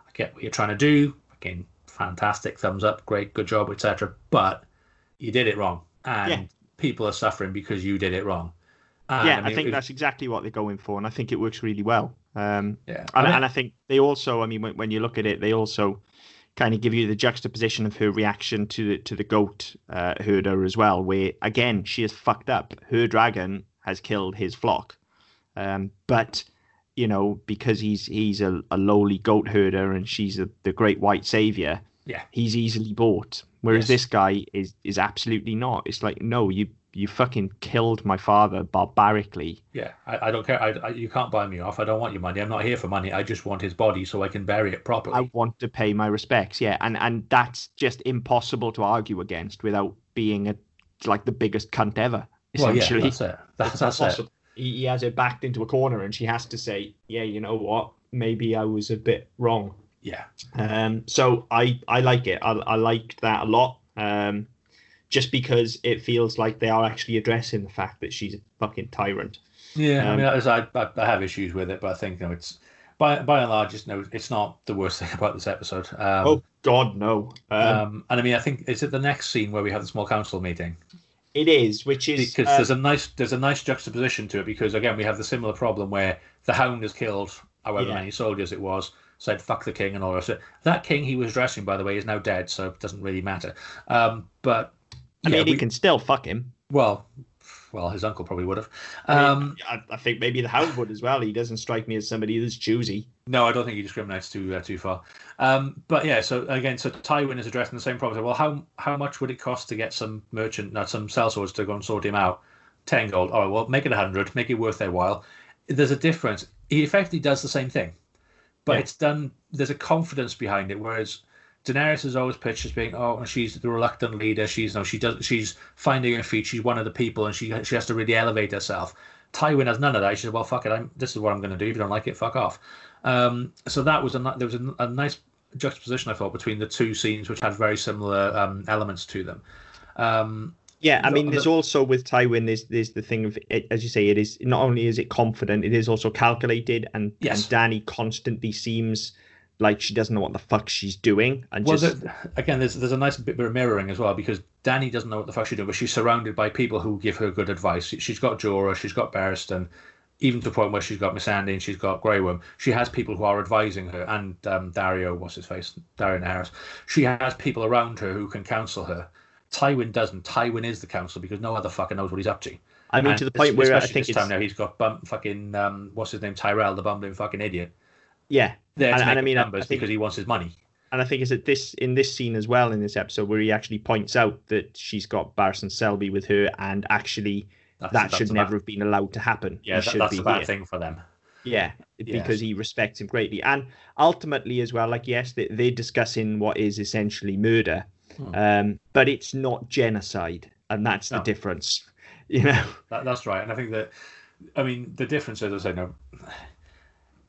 I get what you're trying to do. Again, fantastic, thumbs up, great, good job, etc. But you did it wrong, and Yeah. people are suffering because you did it wrong." And, yeah, I, mean, think it- that's exactly what they're going for, and I think it works really well. Um, yeah. and, I mean- and I think they also, I mean, when, when you look at it, they also kind of give you the juxtaposition of her reaction to the to the goat uh, herder as well, where again she is fucked up. Her dragon has killed his flock, um, but you know because he's he's a, a lowly goat herder and she's a, the great white savior. Yeah. he's easily bought. Whereas Yes. this guy is is absolutely not. It's like no, you you fucking killed my father barbarically. Yeah, I, I don't care. I, I, you can't buy me off. I don't want your money. I'm not here for money. I just want his body so I can bury it properly. I want to pay my respects. Yeah, and and that's just impossible to argue against without being a like the biggest cunt ever. well, yeah, Essentially, that's it. <laughs> That's, that's it. He, he has her backed into a corner, and she has to say, "Yeah, you know what? Maybe I was a bit wrong." Yeah, Um, so I I like it. I I liked that a lot. Um, just because it feels like they are actually addressing the fact that she's a fucking tyrant. yeah. I Um, mean, as I, I, I have issues with it, but I think you know, it's by by and large, it's no, it's not the worst thing <laughs> about this episode. Um, oh God, no. Um, um, and I mean, I think is it the next scene where we have the small council meeting it is, which is because uh, there's a nice there's a nice juxtaposition to it because again we have the similar problem where the hound has killed however Yeah. many soldiers it was said fuck the king and all of it. that king he was dressing by the way is now dead so it doesn't really matter um but I yeah, mean, he can still fuck him. well well his uncle probably would have I, mean, um I, I think maybe the hound would as well. He doesn't strike me as somebody that's choosy. no i don't think he discriminates too uh, too far um but yeah so again so tywin is addressing the same problem well how how much would it cost to get some merchant not some sellswords to go and sort him out 10 gold all right well make it a 100 make it worth their while there's a difference he effectively does the same thing but Yeah. it's done there's a confidence behind it whereas Daenerys is always pitched as being, oh, she's the reluctant leader. She's no, she does, she's finding her feet. She's one of the people, and she she has to really elevate herself. Tywin has none of that. She said, well, fuck it. I'm, this is what I'm going to do. If you don't like it, fuck off. Um, so that was a there was a, a nice juxtaposition I thought between the two scenes, which had very similar um, elements to them. Um, Yeah, I mean, there's the- also with Tywin, there's there's the thing of it, as you say, it is not only is it confident, it is also calculated, and, Yes. and Danny constantly seems like she doesn't know what the fuck she's doing, and well, just the, again, there's there's a nice bit of mirroring as well because Danny doesn't know what the fuck she's doing, but she's surrounded by people who give her good advice. She's got Jorah, she's got Barristan, even to the point where she's got Missandei and she's got Grey Worm. She has people who are advising her, and um, Daario, what's his face, Daario Naharis. She has people around her who can counsel her. Tywin doesn't. Tywin is the counsel because no other fucker knows what he's up to. I mean, And to the point where I think this it's time now he's got bum, fucking um, what's his name, Tyrell, the bumbling fucking idiot, yeah, there And- and I mean, numbers I think- because he wants his money. and I think it's at this in this scene as well in this episode where he actually points out that she's got Barristan Selmy with her, and actually That's, that that's should never bad, have been allowed to happen. yeah, that, should that's be a bad here. thing for them. Yeah, because he respects him greatly. And ultimately, as well, like, yes, they, they're discussing what is essentially murder, Hmm. um, but it's not genocide. And that's the difference, <laughs> you know? That, that's right, and I think that, I mean, the difference as I say, no,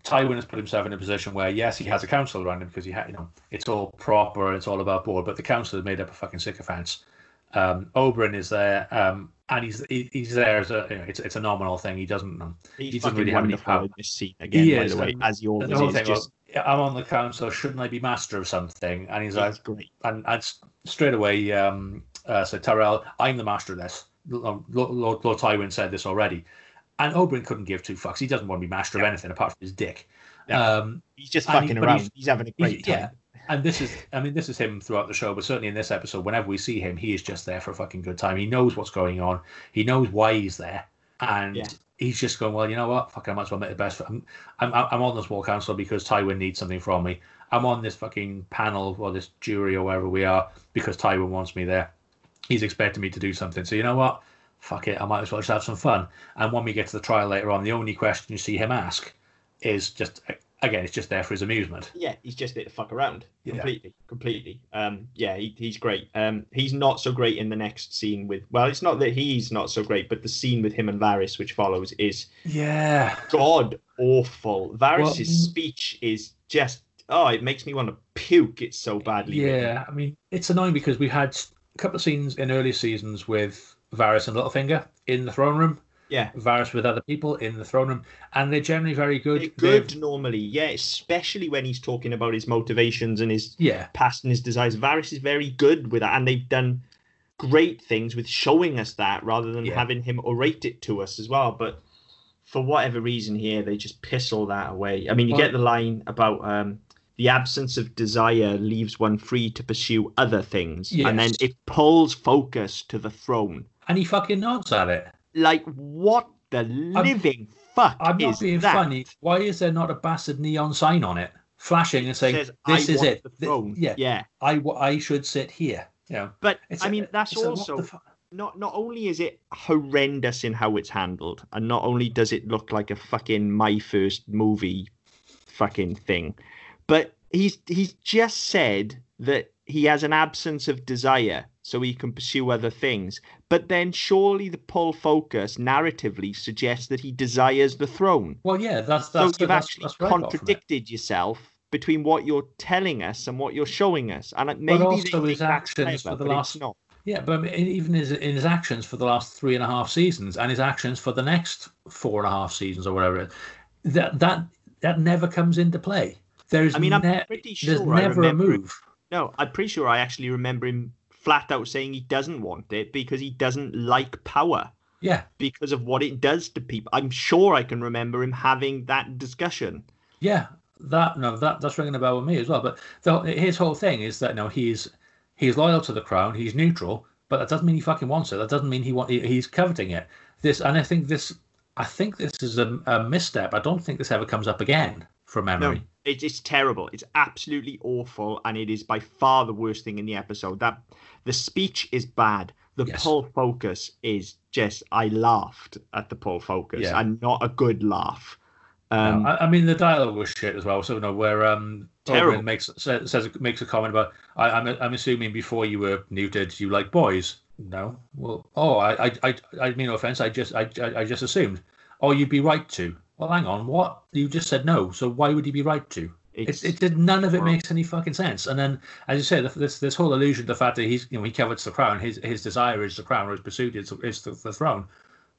Tywin has put himself in a position where, yes, he has a council around him because he, had, you know, it's all proper, it's all about board, but the council is made up of fucking sycophants. Um, Oberyn is there, um, and he's he, he's there as a, you know, it's it's a nominal thing. He doesn't. He's He doesn't really have any wonderful power. in this scene again, He by is, the way, as he always is. thing, Just, well, I'm on the council. Shouldn't I be master of something? And he's like, it's great. and, and straight away, um, uh, so Tyrell, I'm the master of this. Lord, Lord, Lord Tywin said this already, and Oberyn couldn't give two fucks. He doesn't want to be master of anything apart from his dick. Yeah. Um, He's just and he- fucking around. he's- He's, having a great time. yeah, and this is, I mean, this is him throughout the show, but certainly in this episode, whenever we see him, he is just there for a fucking good time. He knows what's going on. He knows why he's there, and Yeah. he's just going, well, you know what? Fuck, I might as well make the best. For, I'm, I'm, I'm on the small council because Tywin needs something from me. I'm on this fucking panel or this jury or wherever we are because Tywin wants me there. He's expecting me to do something. So you know what? Fuck it. I might as well just have some fun. And when we get to the trial later on, the only question you see him ask is just again, it's just there for his amusement. Yeah, he's just there to fuck around Yeah. completely, completely. Um, yeah, he, he's great. Um, he's not so great in the next scene with. Well, it's not that he's not so great, but the scene with him and Varys, which follows, is Yeah. god awful. Varys' Well, speech is just. Oh, it makes me want to puke. It's so badly. written. Yeah, I mean, it's annoying because we had a couple of scenes in earlier seasons with Varys and Littlefinger in the throne room, yeah. Varys with other people in the throne room, and they're generally very good. They're good They've- normally, yeah, especially when he's talking about his motivations and his Yeah, past and his desires. Varys is very good with that, and they've done great things with showing us that rather than Yeah. having him orate it to us as well. But for whatever reason here, they just piss all that away. I mean, you Well- get the line about um, the absence of desire leaves one free to pursue other things, and then it pulls focus to the throne. And he fucking nods at it. Like, what the living fuck is this? I'm not being that? funny. Why is there not a bastard neon sign on it, flashing and saying, Says, "This I is it"? Th- yeah, yeah. I, w- I should sit here. Yeah. But it's I a- mean, that's it's a, what also not not only is it horrendous in how it's handled, and not only does it look like a fucking my first movie fucking thing, but he's he's just said that he has an absence of desire so he can pursue other things. But then surely the pull focus narratively suggests that he desires the throne. well, yeah, that's So that's you've that's, actually that's what I got from it. contradicted yourself between what you're telling us and what you're showing us. And uh, it- maybe they also his actions clever, for the last- not. Yeah, but I mean, even his in his actions for the last three and a half seasons, and his actions for the next four and a half seasons or whatever, that that that never comes into play. There's I mean, I'm ne- pretty sure there's never a move. No, I'm pretty sure I actually remember him flat out saying he doesn't want it because he doesn't like power Yeah, because of what it does to people. I'm sure I can remember him having that discussion. yeah, that no, that that's ringing a bell with me as well. But the, his whole thing is that no, he's he's loyal to the crown, he's neutral, but that doesn't mean he fucking wants it. That doesn't mean he want he, he's coveting it. This and I think this I think this is a, a misstep. I don't think this ever comes up again from No, it's it's terrible. It's absolutely awful, and it is by far the worst thing in the episode. That the speech is bad. The Yes. pull focus is just. I laughed at the pull focus, Yeah. and not a good laugh. No, Um, I, I mean the dialogue was shit as well. So you know where um Terrible. Oberyn makes says, says makes a comment about I, I'm I'm assuming before you were neutered you like boys. No, well, oh, I I I, I mean no offense. I just I, I I just assumed. Oh, you'd be right to. Well, hang on. What you just said no. So why would he be right to? it's, It, it did none of it makes any fucking sense. And then, as you say, this this whole illusion, the fact that he's you know he covets the crown, his his desire is the crown, or his pursuit is, is the, the throne.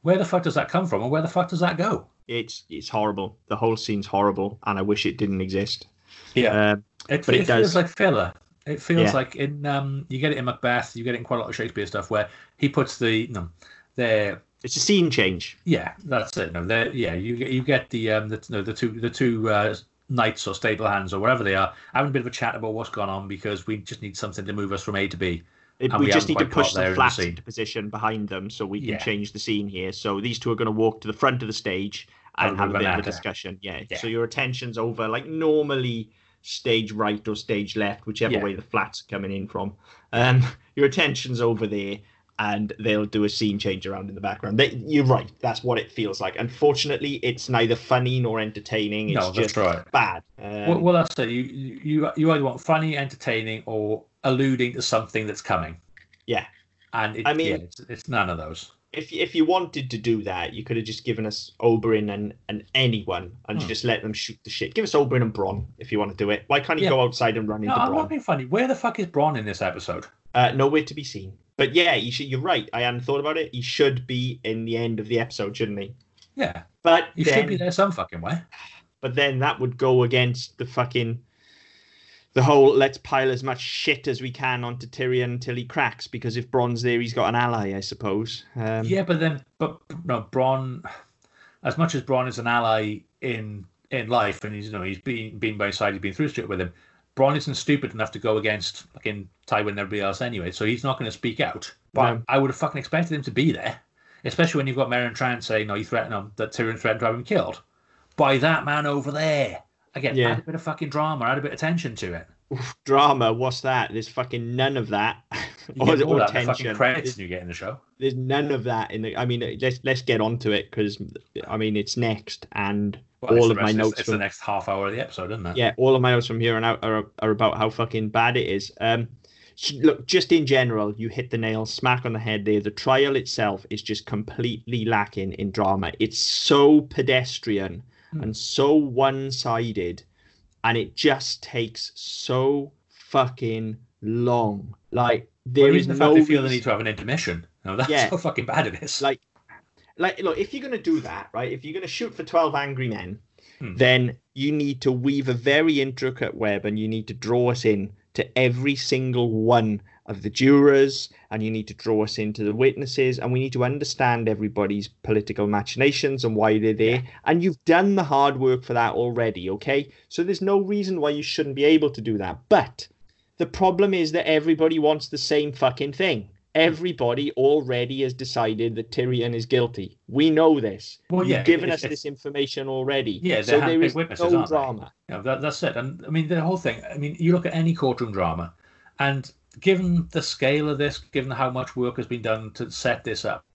Where the fuck does that come from, and where the fuck does that go? it's it's horrible. The whole scene's horrible, and I wish it didn't exist. Yeah. Um, It, But it it feels like filler. It feels Yeah. like in um, you get it in Macbeth, you get it in quite a lot of Shakespeare stuff where he puts the no, there. It's a scene change. Yeah, that's it. No. Yeah, you get you get the um the no, the two the two uh, knights or stable hands or wherever they are having a bit of a chat about what's gone on because we just need something to move us from A to B. It, we we just need to push the in the flats into position behind them so we can Yeah. change the scene here. So these two are going to walk to the front of the stage and Have a bit of a discussion. Yeah. Yeah. So your attention's over, like normally stage right or stage left, whichever Yeah. way the flats are coming in from. Um, <laughs> your attention's over there, and they'll do a scene change around in the background. They, you're right. That's what it feels like. Unfortunately, it's neither funny nor entertaining. It's No, that's just right. bad. Um, well, well, that's it. You you you either want funny, entertaining, or alluding to something that's coming. Yeah. And it, I mean- yeah, it's, it's none of those. if if you wanted to do that, you could have just given us Oberyn and, and anyone and Hmm. just let them shoot the shit. Give us Oberyn and Bronn if you want to do it. Why can't you Yeah. go outside and run No, into I'm not being funny. Where the fuck is Bronn in this episode? Uh, nowhere to be seen. But yeah, he should, you're right. I hadn't thought about it. He should be in the end of the episode, shouldn't he? Yeah, But he then, should be there some fucking way. but then that would go against the fucking the whole let's pile as much shit as we can onto Tyrion until he cracks. Because if Bronn's there, he's got an ally, I suppose. Um, yeah, but then, but no, Bronn, as much as Bronn is an ally in in life, and he's you know he's been been by his side, he's been through shit with him. Bronn isn't stupid enough to go against fucking Tywin and everybody else anyway, so he's not going to speak out. But No. I would have fucking expected him to be there, especially when you've got Meryn Trant saying, "No, you threatened him that Tyrion threatened to have him killed by that man over there." Again, Yeah. add a bit of fucking drama, add a bit of tension to it. drama. What's that? There's fucking none of that. <laughs> Or all or that the fucking tension. credits you get in the show. there's none of that in the. I mean, let's let's get onto it because I mean it's next, and Well, all of my notes It's, from the next half hour of the episode, isn't it? yeah, all of my notes from here on out are are about how fucking bad it is. Um, look, just in general, you hit the nail smack on the head there. The trial itself is just completely lacking in drama. It's so pedestrian Hmm. and so one-sided, and it just takes so fucking long. Like there Well, is the no fact they feel the need to have an intermission. No, that's Yeah. <laughs> how fucking bad it is. like like look if you're going to do that right if you're going to shoot for 12 angry men Hmm. then you need to weave a very intricate web and you need to draw us in to every single one of the jurors and you need to draw us into the witnesses and we need to understand everybody's political machinations and why they're there. And you've done the hard work for that already okay? So there's no reason why you shouldn't be able to do that. But the problem is that everybody wants the same fucking thing everybody already has decided that Tyrion is guilty. We know this. Well, You've yeah, given it's- us <laughs> this information already. Yeah, so there is no drama. Yeah, that, that's it. And I mean, the whole thing. I mean, you look at any courtroom drama, and given the scale of this, given how much work has been done to set this up,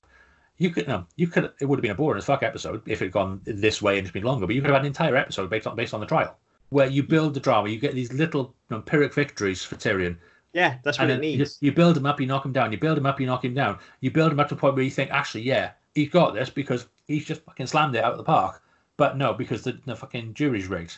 you could no, you could. It would have been a boring as fuck episode if it had gone this way and it's been longer. But you could have had an entire episode based on based on the trial, where you build the drama. You get these little Pyrrhic victories for Tyrion, Yeah, that's what and it then you, needs. you build him up, you knock him down. You build him up, you knock him down. You build him up to the point where you think, actually, yeah, he's got this because he's just fucking slammed it out of the park. But no, because the, the fucking jury's rigged.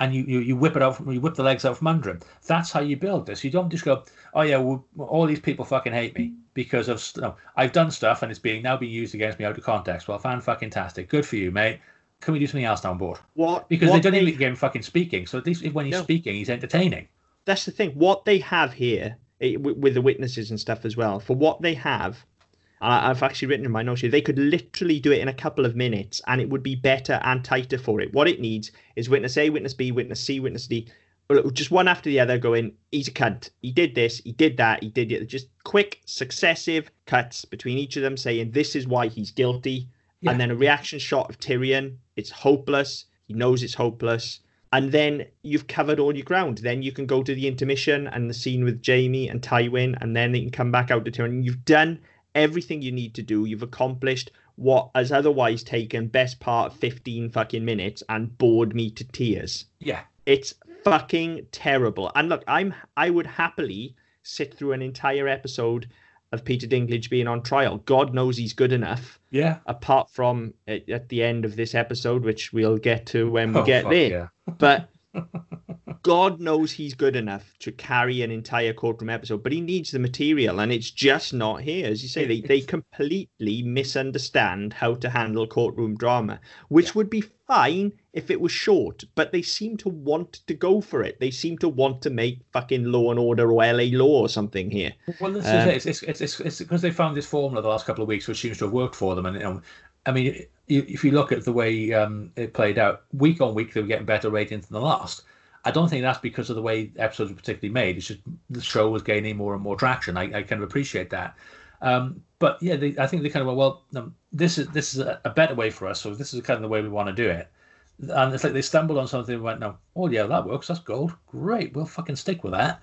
And you, you, you whip it out, from, you whip the legs out from under him. That's how you build this. You don't just go, oh yeah, well, all these people fucking hate me because of st- no, I've done stuff and it's being now being used against me out of context. Well, fan fucking tastic. Good for you, mate. Can we do something else down board? What Because what they don't they- even get him fucking speaking. So at least when he's No. speaking, he's entertaining. That's the thing. What they have here wi- with the witnesses and stuff as well. For what they have, I- I've actually written in my notes here. They could literally do it in a couple of minutes, and it would be better and tighter for it. What it needs is witness A, witness B, witness C, witness D, just one after the other. Going, he's a cunt. He did this. He did that. He did it. Just quick, successive cuts between each of them, saying this is why he's guilty, Yeah. and then a reaction shot of Tyrion. It's hopeless. He knows it's hopeless and then you've covered all your ground. Then you can go to the intermission and the scene with Jaime and Tywin, and then they can come back out to Tyrion. You've done everything you need to do. You've accomplished what has otherwise taken best part of 15 fucking minutes and bored me to tears. Yeah. It's fucking terrible. And look, I'm I would happily sit through an entire episode of Peter Dinklage being on trial. God knows he's good enough. Yeah. Apart from at, at the end of this episode, which we'll get to when we Oh, get there Yeah. but <laughs> God knows he's good enough to carry an entire courtroom episode, but he needs the material, and it's just not here. As you say, they, they completely misunderstand how to handle courtroom drama, which would be fine if it was short, but they seem to want to go for it. They seem to want to make fucking Law and Order or LA Law or something here. Well, this Um, is it. It's, it's, it's, it's because they found this formula the last couple of weeks, which seems to have worked for them. And you know, I mean, if you look at the way um, it played out, week on week, they were getting better ratings than the last. I don't think that's because of the way episodes were particularly made. It's just the show was gaining more and more traction. I, I kind of appreciate that. Um, but yeah, they, I think they kind of went, well, um, this is this is a, a better way for us. So this is kind of the way we want to do it. And it's like they stumbled on something and went, no, oh yeah, that works. That's gold. Great. We'll fucking stick with that.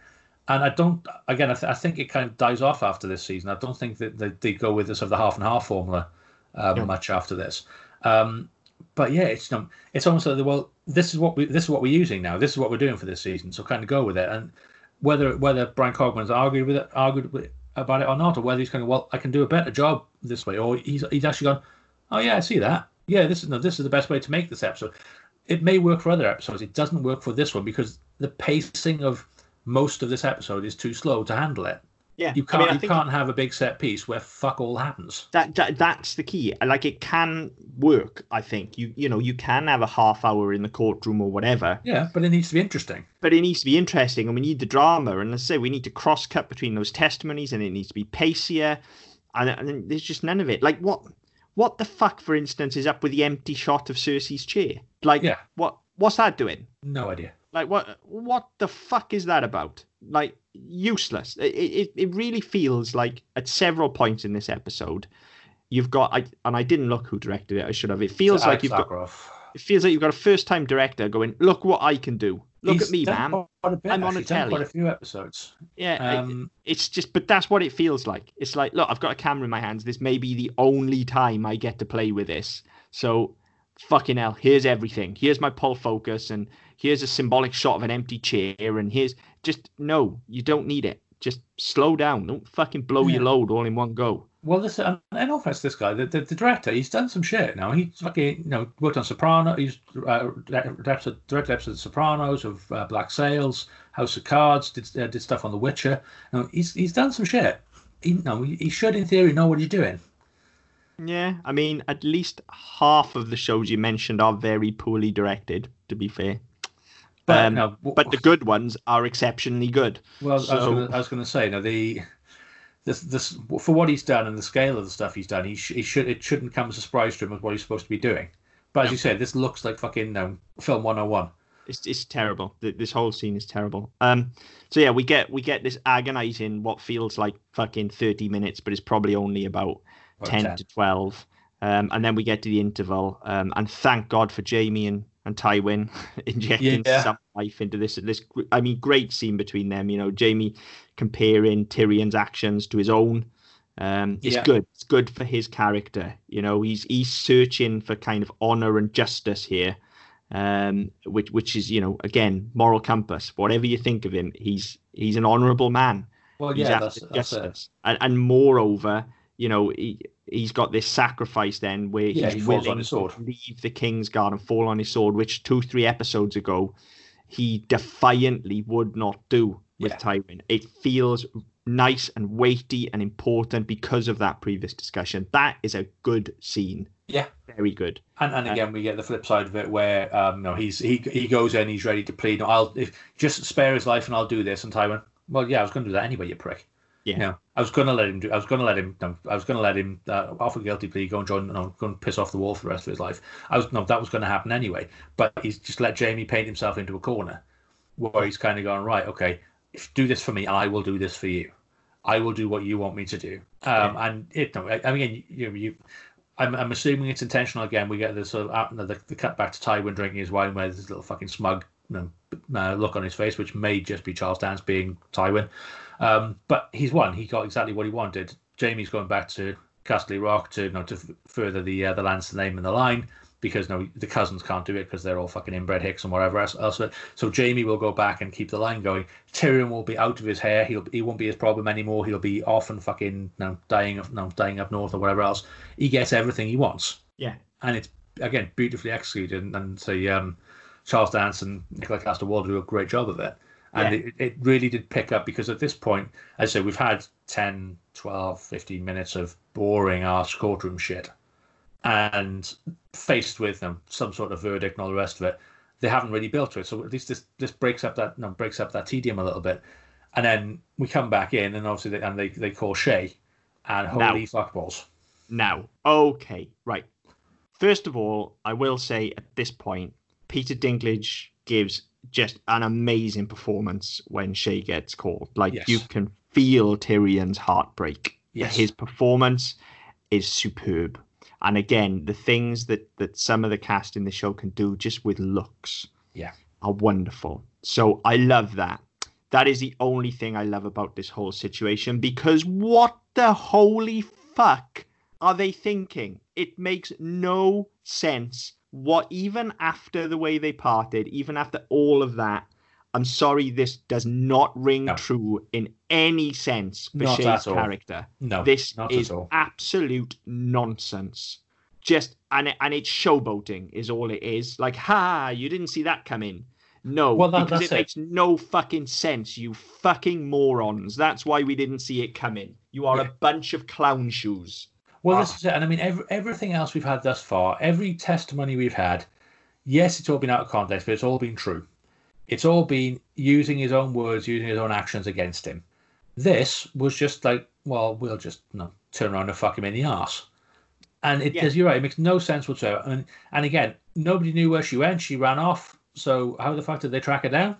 And I don't, again, I, th- I think it kind of dies off after this season. I don't think that they, they go with this of the half and half formula uh, Yeah. much after this. Um, but yeah, it's um, it's almost like well, this is what we this is what we're using now. This is what we're doing for this season. So kind of go with it. And whether whether Bryan Cogman's argued with it, argued with, about it or not, or whether he's kind of well, I can do a better job this way, or he's he's actually gone, oh yeah, I see that. Yeah, this is no, this is the best way to make this episode. It may work for other episodes. It doesn't work for this one because the pacing of most of this episode is too slow to handle it. Yeah, You can't mean, I you can't have a big set piece where fuck all happens. that, that that's the key. Like it can work. I think you you know you can have a half hour in the courtroom or whatever, Yeah, but it needs to be interesting. but it needs to be interesting and we need the drama and let's say we need to cross cut between those testimonies and it needs to be pacier and, and there's just none of it like what what the fuck for instance is up with the empty shot of cersei's chair? Like Yeah. what what's that doing? No idea. like what what the fuck is that about? Like useless. It, it, it really feels like at several points in this episode you've got I, and i didn't look who directed it i should have. It feels So like Alex you've got it feels like you've got a first time director going look what i can do look He's at me man. bit, I'm on a telly. Quite a few episodes. yeah Um, it's just but that's what it feels like. It's like look i've got a camera in my hands. This may be the only time i get to play with this. So fucking hell here's everything. Here's my pull focus and here's a symbolic shot of an empty chair and here's just no you don't need it. Just slow down. Don't fucking blow your load all in one go well, this and all fairness, this guy, the, the, the director, he's done some shit now. He's fucking, you know, worked on Soprano. He's uh, directed, directed episodes of Sopranos, of uh, Black Sails, House of Cards. Did uh, did stuff on The Witcher. You know, he's he's done some shit. He, you know, he, should, in theory, know what he's doing. Yeah, I mean, at least half of the shows you mentioned are very poorly directed. To be fair, But Um, no, but the good ones are exceptionally good. well, I was so- I was going to say, now the this this for what he's done and the scale of the stuff he's done, he, sh- he should it shouldn't come as a surprise to him as what he's supposed to be doing. But as you said, this looks like fucking um, film 101. It's it's terrible. This whole scene is terrible. Um, so yeah, we get we get this agonizing what feels like fucking thirty minutes, but it's probably only about About 10, 10. to twelve. Um, and then we get to the interval. Um, and thank God for Jaime and and Tywin <laughs> injecting Yeah. some life into this. This I mean, great scene between them. You know, Jaime comparing Tyrion's actions to his own. Um, it's Yeah. good. It's good for his character. You know, he's he's searching for kind of honor and justice here um, which which is you know again moral compass. Whatever you think of him, he's he's an honourable man. Well, He's yeah, that's, that's justice, and, and moreover, you know he he's got this sacrifice then where Yeah, he's he falls on willing his sword. to leave the king's guard and fall on his sword, which two three episodes ago he defiantly would not do with Yeah. Tywin. It feels nice and weighty and important because of that previous discussion. That is a good scene. Yeah. Very good. And, and again, we get the flip side of it, where um, no, he's he he goes in, he's ready to plead. No, I'll if, just spare his life, and I'll do this. And Tywin, well, yeah, I was going to do that anyway, you prick. Yeah. You know, I was going to let him do. I was going to let him. No, I was going to let him uh, off a guilty plea, go and join. No, go and piss off the wall for the rest of his life. I was no, that was going to happen anyway. But he's just let Jaime paint himself into a corner, where he's kind of going right. Okay, do this for me, I will do this for you. I will do what you want me to do. Um, and it. No, I, I mean, you you. I'm, I'm assuming it's intentional again. We get the sort of uh, the, the cut back to Tywin drinking his wine, where this little fucking smug you know, uh, look on his face, which may just be Charles Dance being Tywin. Um, but he's won. He got exactly what he wanted. Jaime's going back to Casterly Rock to you know, to f- further the uh, the land's name in the line because no, the cousins can't do it because they're all fucking inbred hicks and whatever else. else. So Jamie will go back and keep the line going. Tyrion will be out of his hair. He'll he won't be his problem anymore. He'll be off and fucking you know, dying of no, dying up north or whatever else. He gets everything he wants, Yeah. and it's again beautifully executed. And, and the um, Charles Dance and Nikolaj Coster-Waldau do a great job of it. And Yeah. it, it really did pick up because at this point, as I say, we've had 10, 12, 15 minutes of boring ass courtroom shit. And faced with um, some sort of verdict and all the rest of it, they haven't really built to it. So at least this this breaks up that no, breaks up that tedium a little bit. And then we come back in, and obviously they, and they, they call Shae, and Now. holy fuckballs. Now, okay, right. First of all, I will say at this point, Peter Dinklage gives just an amazing performance when Shae gets called. Like Yes. you can feel Tyrion's heartbreak. Yes. His performance is superb. And again, the things that that some of the cast in the show can do just with looks Yeah. are wonderful. So I love that. That is the only thing I love about this whole situation because what the holy fuck are they thinking? It makes no sense. What even after the way they parted, even after all of that, I'm sorry, this does not ring No. true in any sense for Not Shae's character. No, This is absolute nonsense. Just and it, and it's showboating is all it is. Like, ha, you didn't see that coming. No, Well, that- because it it. makes no fucking sense. You fucking morons. That's why we didn't see it coming. You are Yeah. a bunch of clown shoes. Well, Ah. this is it. And I mean, every, everything else we've had thus far, every testimony we've had, yes, it's all been out of context, but it's all been true. It's all been using his own words, using his own actions against him. This was just like, well, we'll just you know, turn around and fuck him in the ass. And it Yeah. does, you're right, it makes no sense whatsoever. And, and again, nobody knew where she went. She ran off. So how the fuck did they track her down?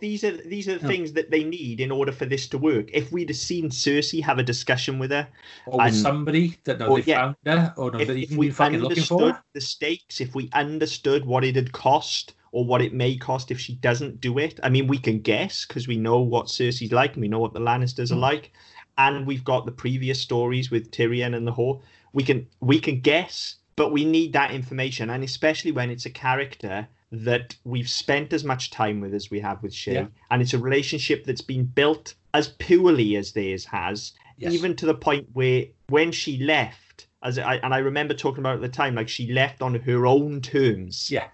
These are these are the things that they need in order for this to work. If we'd have seen Cersei have a discussion with her, Or with somebody that no, or, they yeah. found her, or no, if, they if we fucking looking for understood her? the stakes, if we understood what it had cost or what it may cost if she doesn't do it, I mean, we can guess because we know what Cersei's like and we know what the Lannisters Mm. are like, and we've got the previous stories with Tyrion and the whole. We can we can guess, but we need that information, and especially when it's a character that we've spent as much time with as we have with Shae, Yeah. and it's a relationship that's been built as poorly as theirs has, Yes. even to the point where when she left, as I and I remember talking about at the time, like she left on her own terms. Yeah.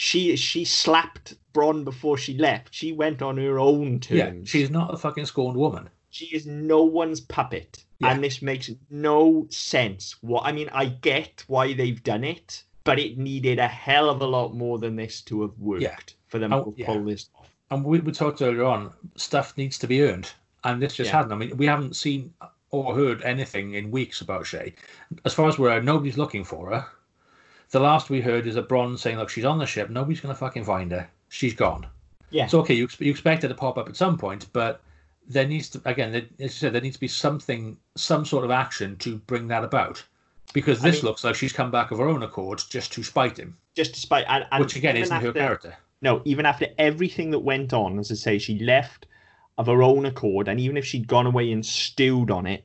She she slapped Bronn before she left. She went on her own terms. Yeah, she's not a fucking scorned woman. She is no one's puppet. Yeah. And this makes no sense. What I mean, I get why they've done it, but it needed a hell of a lot more than this to have worked Yeah. for them Oh, to pull this off. and we, we talked earlier on, stuff needs to be earned, and this just hasn't. I mean, we haven't seen or heard anything in weeks about Shae. As far as we're aware, nobody's looking for her. The last we heard is a Bronze saying, "Look, she's on the ship. Nobody's gonna fucking find her. She's gone." Yeah. So okay, you you expect her to pop up at some point, but there needs to again, there, as you said, there needs to be something, some sort of action to bring that about, because I this mean- looks like she's come back of her own accord just to spite him, Just despite and, and which again isn't her after- character. No, even after everything that went on, as I say, she left of her own accord, and even if she'd gone away and stewed on it,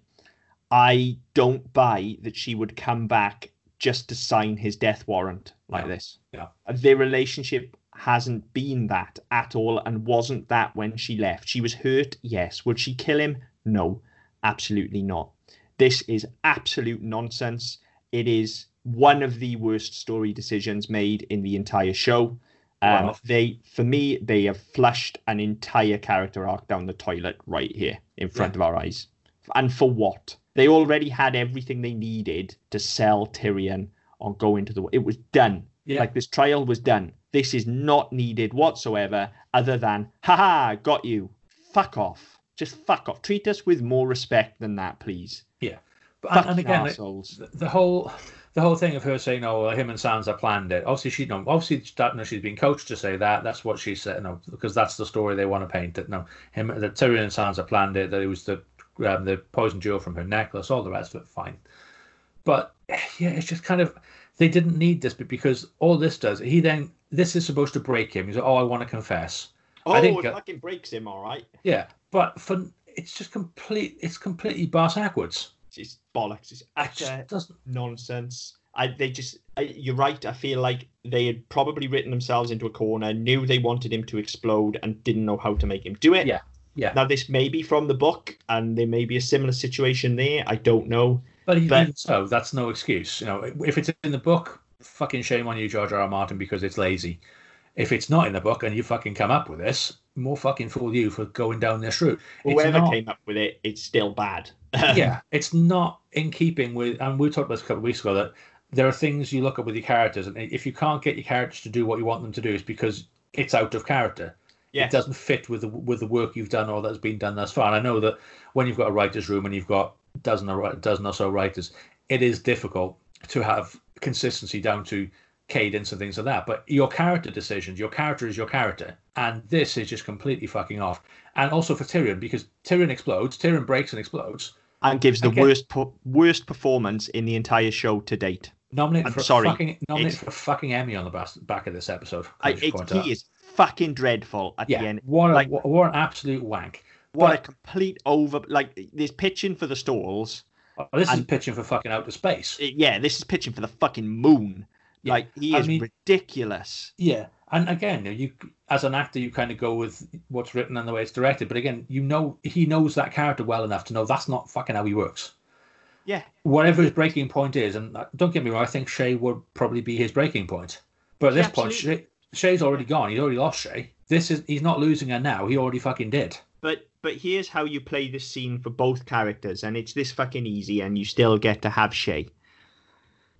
I don't buy that she would come back just to sign his death warrant like No, this. no. Their relationship hasn't been that at all and wasn't that when she left. She was hurt, yes. Would she kill him? No, absolutely not. This is absolute nonsense. It is one of the worst story decisions made in the entire show. Um, Wow. They, for me, they have flushed an entire character arc down the toilet right here in front of our eyes. And for what? They already had everything they needed to sell Tyrion on going to the. It was done. Yeah. Like this trial was done. This is not needed whatsoever, other than, haha, got you. Fuck off. Just fuck off. Treat us with more respect than that, please. Yeah. But, and, and again, the, the whole the whole thing of her saying, "Oh, well, him and Sansa planned it." Obviously, she no, obviously that, no, she's been coached to say that. That's what she said. No, because that's the story they want to paint. That no, him, that Tyrion and Sansa planned it. That it was the um, the poison jewel from her necklace. All the rest of it, fine. But yeah, it's just kind of they didn't need this, but because all this does, he then this is supposed to break him. He's like, "Oh, I want to confess." Oh, I think, it fucking breaks him, all right. Yeah, but for it's just complete. It's completely bass backwards. It's bollocks. It's It utter nonsense. I, they just, I, you're right. I feel like they had probably written themselves into a corner, knew they wanted him to explode, and didn't know how to make him do it. Yeah, yeah. Now this may be from the book, and there may be a similar situation there. I don't know. But even But- so, that's no excuse. You know, if it's in the book, fucking shame on you, George R. R. Martin, because it's lazy. If it's not in the book and you fucking come up with this, more fucking fool you for going down this route. It's Whoever not- came up with it, it's still bad. <laughs> yeah, it's not in keeping with, and we talked about this a couple of weeks ago that there are things you look at with your characters, and if you can't get your characters to do what you want them to do, it's because it's out of character. Yeah. It doesn't fit with the with the work you've done or that's been done thus far. And I know that when you've got a writer's room and you've got dozen or dozen or so writers, it is difficult to have consistency down to cadence and things like that. But your character decisions, your character is your character, and this is just completely fucking off. And also for Tyrion, because Tyrion explodes, Tyrion breaks and explodes. and gives the Again- worst worst performance in the entire show to date. Nominated I'm for sorry. fucking nominated It's- for a fucking Emmy on the bas- back of this episode. I I, it's, he is fucking dreadful at the end. what a, like- what, what an absolute wank. What but- a complete over like this pitching for the stalls. Oh, this is and- pitching for fucking outer space. Yeah, this is pitching for the fucking moon. Yeah, Like he I is mean- ridiculous. Yeah, and again, you as an actor, you kind of go with what's written and the way it's directed. But again, you know he knows that character well enough to know that's not fucking how he works. Yeah, Whatever his breaking point is, and uh, don't get me wrong, I think Shae would probably be his breaking point. But at this Yeah, point, Shae's already gone. He's already lost Shae. This is he's not losing her now. He already fucking did. but but here's how you play this scene for both characters, and it's this fucking easy, and you still get to have Shae.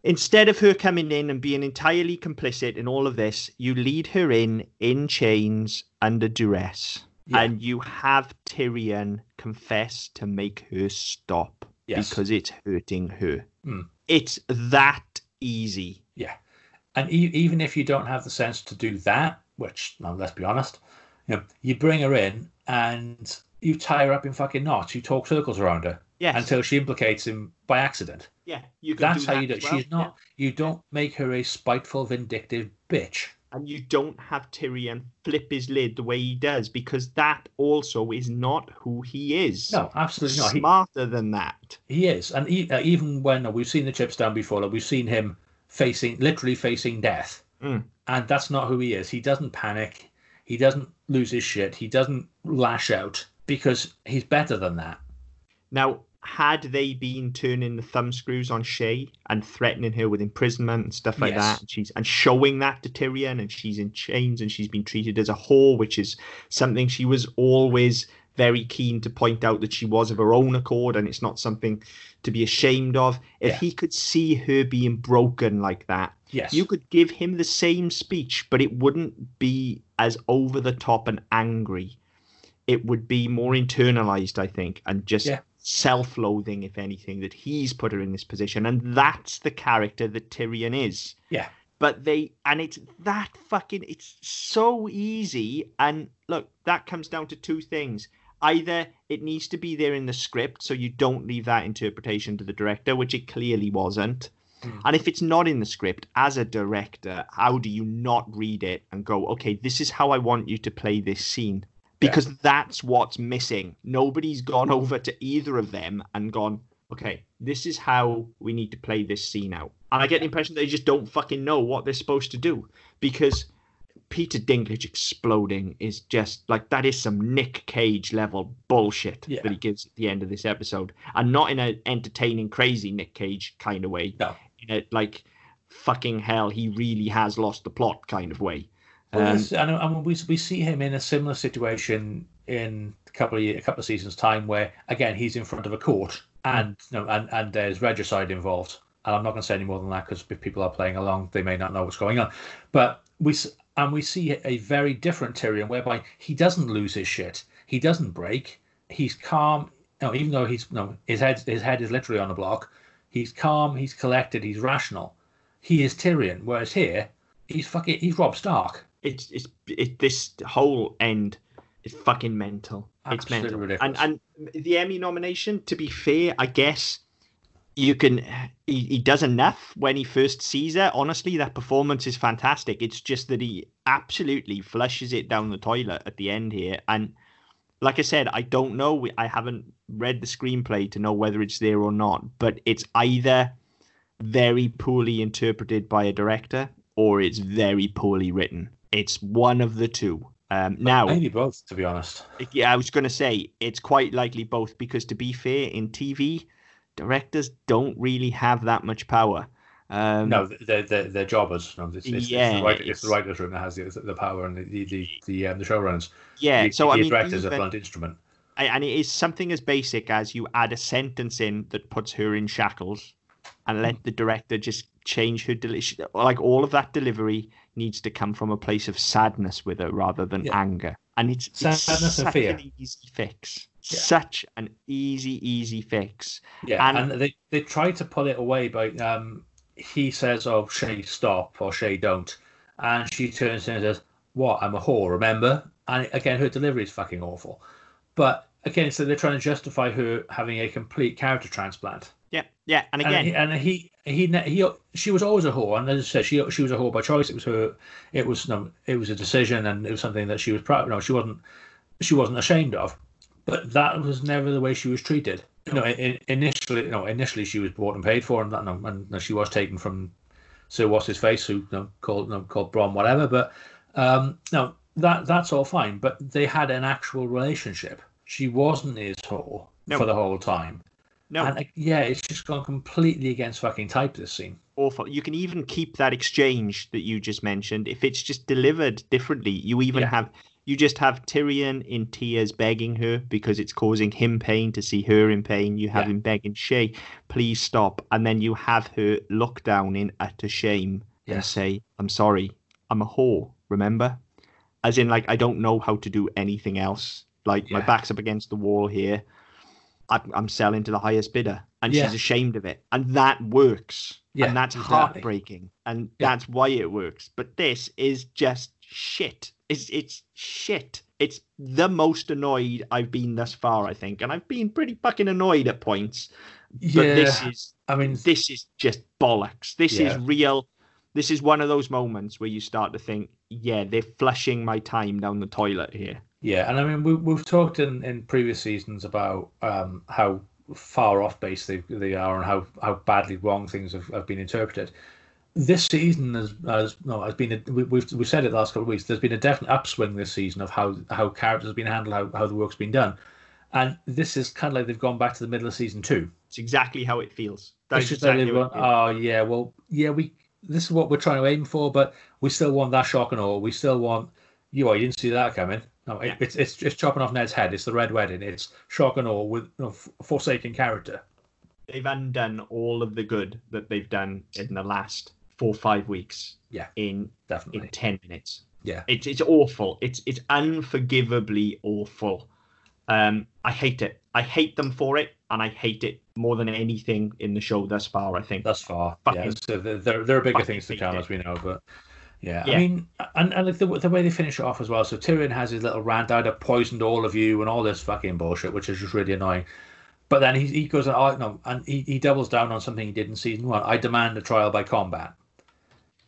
Instead of her coming in and being entirely complicit in all of this, you lead her in in chains under duress, Yeah. and you have Tyrion confess to make her stop Yes. because it's hurting her. Mm. It's that easy. Yeah, and e- even if you don't have the sense to do that, which now let's be honest, you know, you bring her in and you tie her up in fucking knots. You talk circles around her Yes. until she implicates him by accident. yeah, you can That's do how that you do. it. well, She's not. You don't make her a spiteful, vindictive bitch. And you don't have Tyrion flip his lid the way he does because that also is not who he is. No, absolutely not. He, Smarter than that. he is, and e- uh, even when uh, we've seen the chips down before, like, we've seen him facing, literally facing death, Mm. and that's not who he is. He doesn't panic. He doesn't lose his shit. He doesn't lash out because he's better than that. Now, had they been turning the thumb screws on Shae and threatening her with imprisonment and stuff like Yes. that, and she's and showing that to Tyrion, and she's in chains and she's been treated as a whore, which is something she was always very keen to point out that she was of her own accord and it's not something to be ashamed of. If Yeah. he could see her being broken like that, Yes. you could give him the same speech, but it wouldn't be as over the top and angry. It would be more internalized, I think, and just Yeah. Self loathing, if anything, that he's put her in this position. And that's the character that Tyrion is. Yeah. But they, and it's that fucking, it's so easy. And look, that comes down to two things. Either it needs to be there in the script, so you don't leave that interpretation to the director, which it clearly wasn't. Mm. And if it's not in the script, as a director, how do you not read it and go, okay, this is how I want you to play this scene? Because that's what's missing. Nobody's gone over to either of them and gone, okay, this is how we need to play this scene out. And I get the impression they just don't fucking know what they're supposed to do because Peter Dinklage exploding is just like that is some Nick Cage level bullshit Yeah. that he gives at the end of this episode, and not in an entertaining, crazy Nick Cage kind of way. No. In a like fucking hell, he really has lost the plot kind of way. Well, Um, this- and, and we we see him in a similar situation in a couple of year, a couple of seasons time, where again he's in front of a court, and you know, and and there's regicide involved. And I'm not going to say any more than that because if people are playing along, they may not know what's going on. But we and we see a very different Tyrion, whereby he doesn't lose his shit, he doesn't break, he's calm. You know, even though he's you know, his head his head is literally on a block, he's calm, he's collected, he's rational. He is Tyrion, whereas here he's fucking he's Robb Stark. It's it's it, this whole end is fucking mental. It's mental. ridiculous. And and the Emmy nomination, to be fair, I guess you can. He, he does enough when he first sees her. Honestly, that performance is fantastic. It's just that he absolutely flushes it down the toilet at the end here. And like I said, I don't know. I haven't read the screenplay to know whether it's there or not. But it's either very poorly interpreted by a director or it's very poorly written. It's one of the two. Um, now, Maybe both, to be honest. yeah, I was going to say it's quite likely both because, to be fair, in TV, directors don't really have that much power. Um, No, they're, they're, they're jobbers. No, it's, it's, Yeah, it's, the writer, it's it's- the writer's room that has the, the power and the the the, the, um, the showrunners. yeah. the, So the I mean, director's a blunt instrument. And it is something as basic as you add a sentence in that puts her in shackles, and let the director just change her deli- she- like all of that delivery needs to come from a place of sadness with her rather than Yeah. anger. And it's, it's Sadness and such fear. an easy fix. Yeah. Such an easy, easy fix. Yeah, and- and, they they try to pull it away by um he says, "Oh, Shae, stop," or "Shae, don't," and she turns to him and says, "What? I'm a whore, remember?" And again, her delivery is fucking awful. But again, so they're trying to justify her having a complete character transplant. Yeah, yeah. And again, and he, and he, he, he, she was always a whore, and as I said, she, she was a whore by choice. It was her, it was, no, it was a decision, and it was something that she was proud. No, she wasn't, she wasn't ashamed of. But that was never the way she was treated. You know, in, initially, you know, initially she was bought and paid for, and that, no, and she was taken from Sir what's his face, who you know, called you know, called Bronn, whatever. But um, no, that that's all fine. But they had an actual relationship. She wasn't his whore No. for the whole time. No, And uh, yeah, it's just gone completely against fucking type. This scene. awful. You can even keep that exchange that you just mentioned if it's just delivered differently. You even Yeah. have you just have Tyrion in tears begging her because it's causing him pain to see her in pain. You have Yeah. him begging Shae, please stop, and then you have her look down in utter shame and say, "I'm sorry, I'm a whore." Remember, as in like I don't know how to do anything else. Like my back's up against the wall here. I'm, I'm selling to the highest bidder, and Yeah. she's ashamed of it, and that works, Yeah, and that's exactly. heartbreaking, and Yeah. that's why it works. But this is just shit. It's it's shit. It's the most annoyed I've been thus far, I think, and I've been pretty fucking annoyed at points. But Yeah, this is I mean, this is just bollocks. This is real. This is one of those moments where you start to think, yeah, they're flushing my time down the toilet here. Yeah, and I mean, we, we've talked in, in previous seasons about um, how far off base they, they are and how, how badly wrong things have, have been interpreted. This season has, has no has been a, we, we've we've said it the last couple of weeks. There's been a definite upswing this season of how how characters have been handled, how, how the work's been done, and this is kind of like they've gone back to the middle of season two. It's exactly how it feels. That's exactly how it gone, feels. oh yeah, well yeah, we this is what we're trying to aim for, but we still want that shock and awe. We still want you. Oh, you didn't see that coming. No, it, Yeah. it's it's just chopping off Ned's head. It's the Red Wedding. It's shock and awe with you know, forsaken character. They've undone all of the good that they've done in the last four or five weeks. Yeah. In Definitely. in ten minutes. Yeah. It's it's awful. It's it's unforgivably awful. Um, I hate it. I hate them for it, and I hate it more than anything in the show thus far. I think. Thus far, Fucking- yeah. So there, there, there are bigger things to come, as we know. But yeah, Yeah. I mean, and, and like the, the way they finish it off as well. So Tyrion has his little rant out, "I've poisoned all of you," and all this fucking bullshit, which is just really annoying. But then he, he goes, oh, no, and he, he doubles down on something he did in season one. I demand a trial by combat.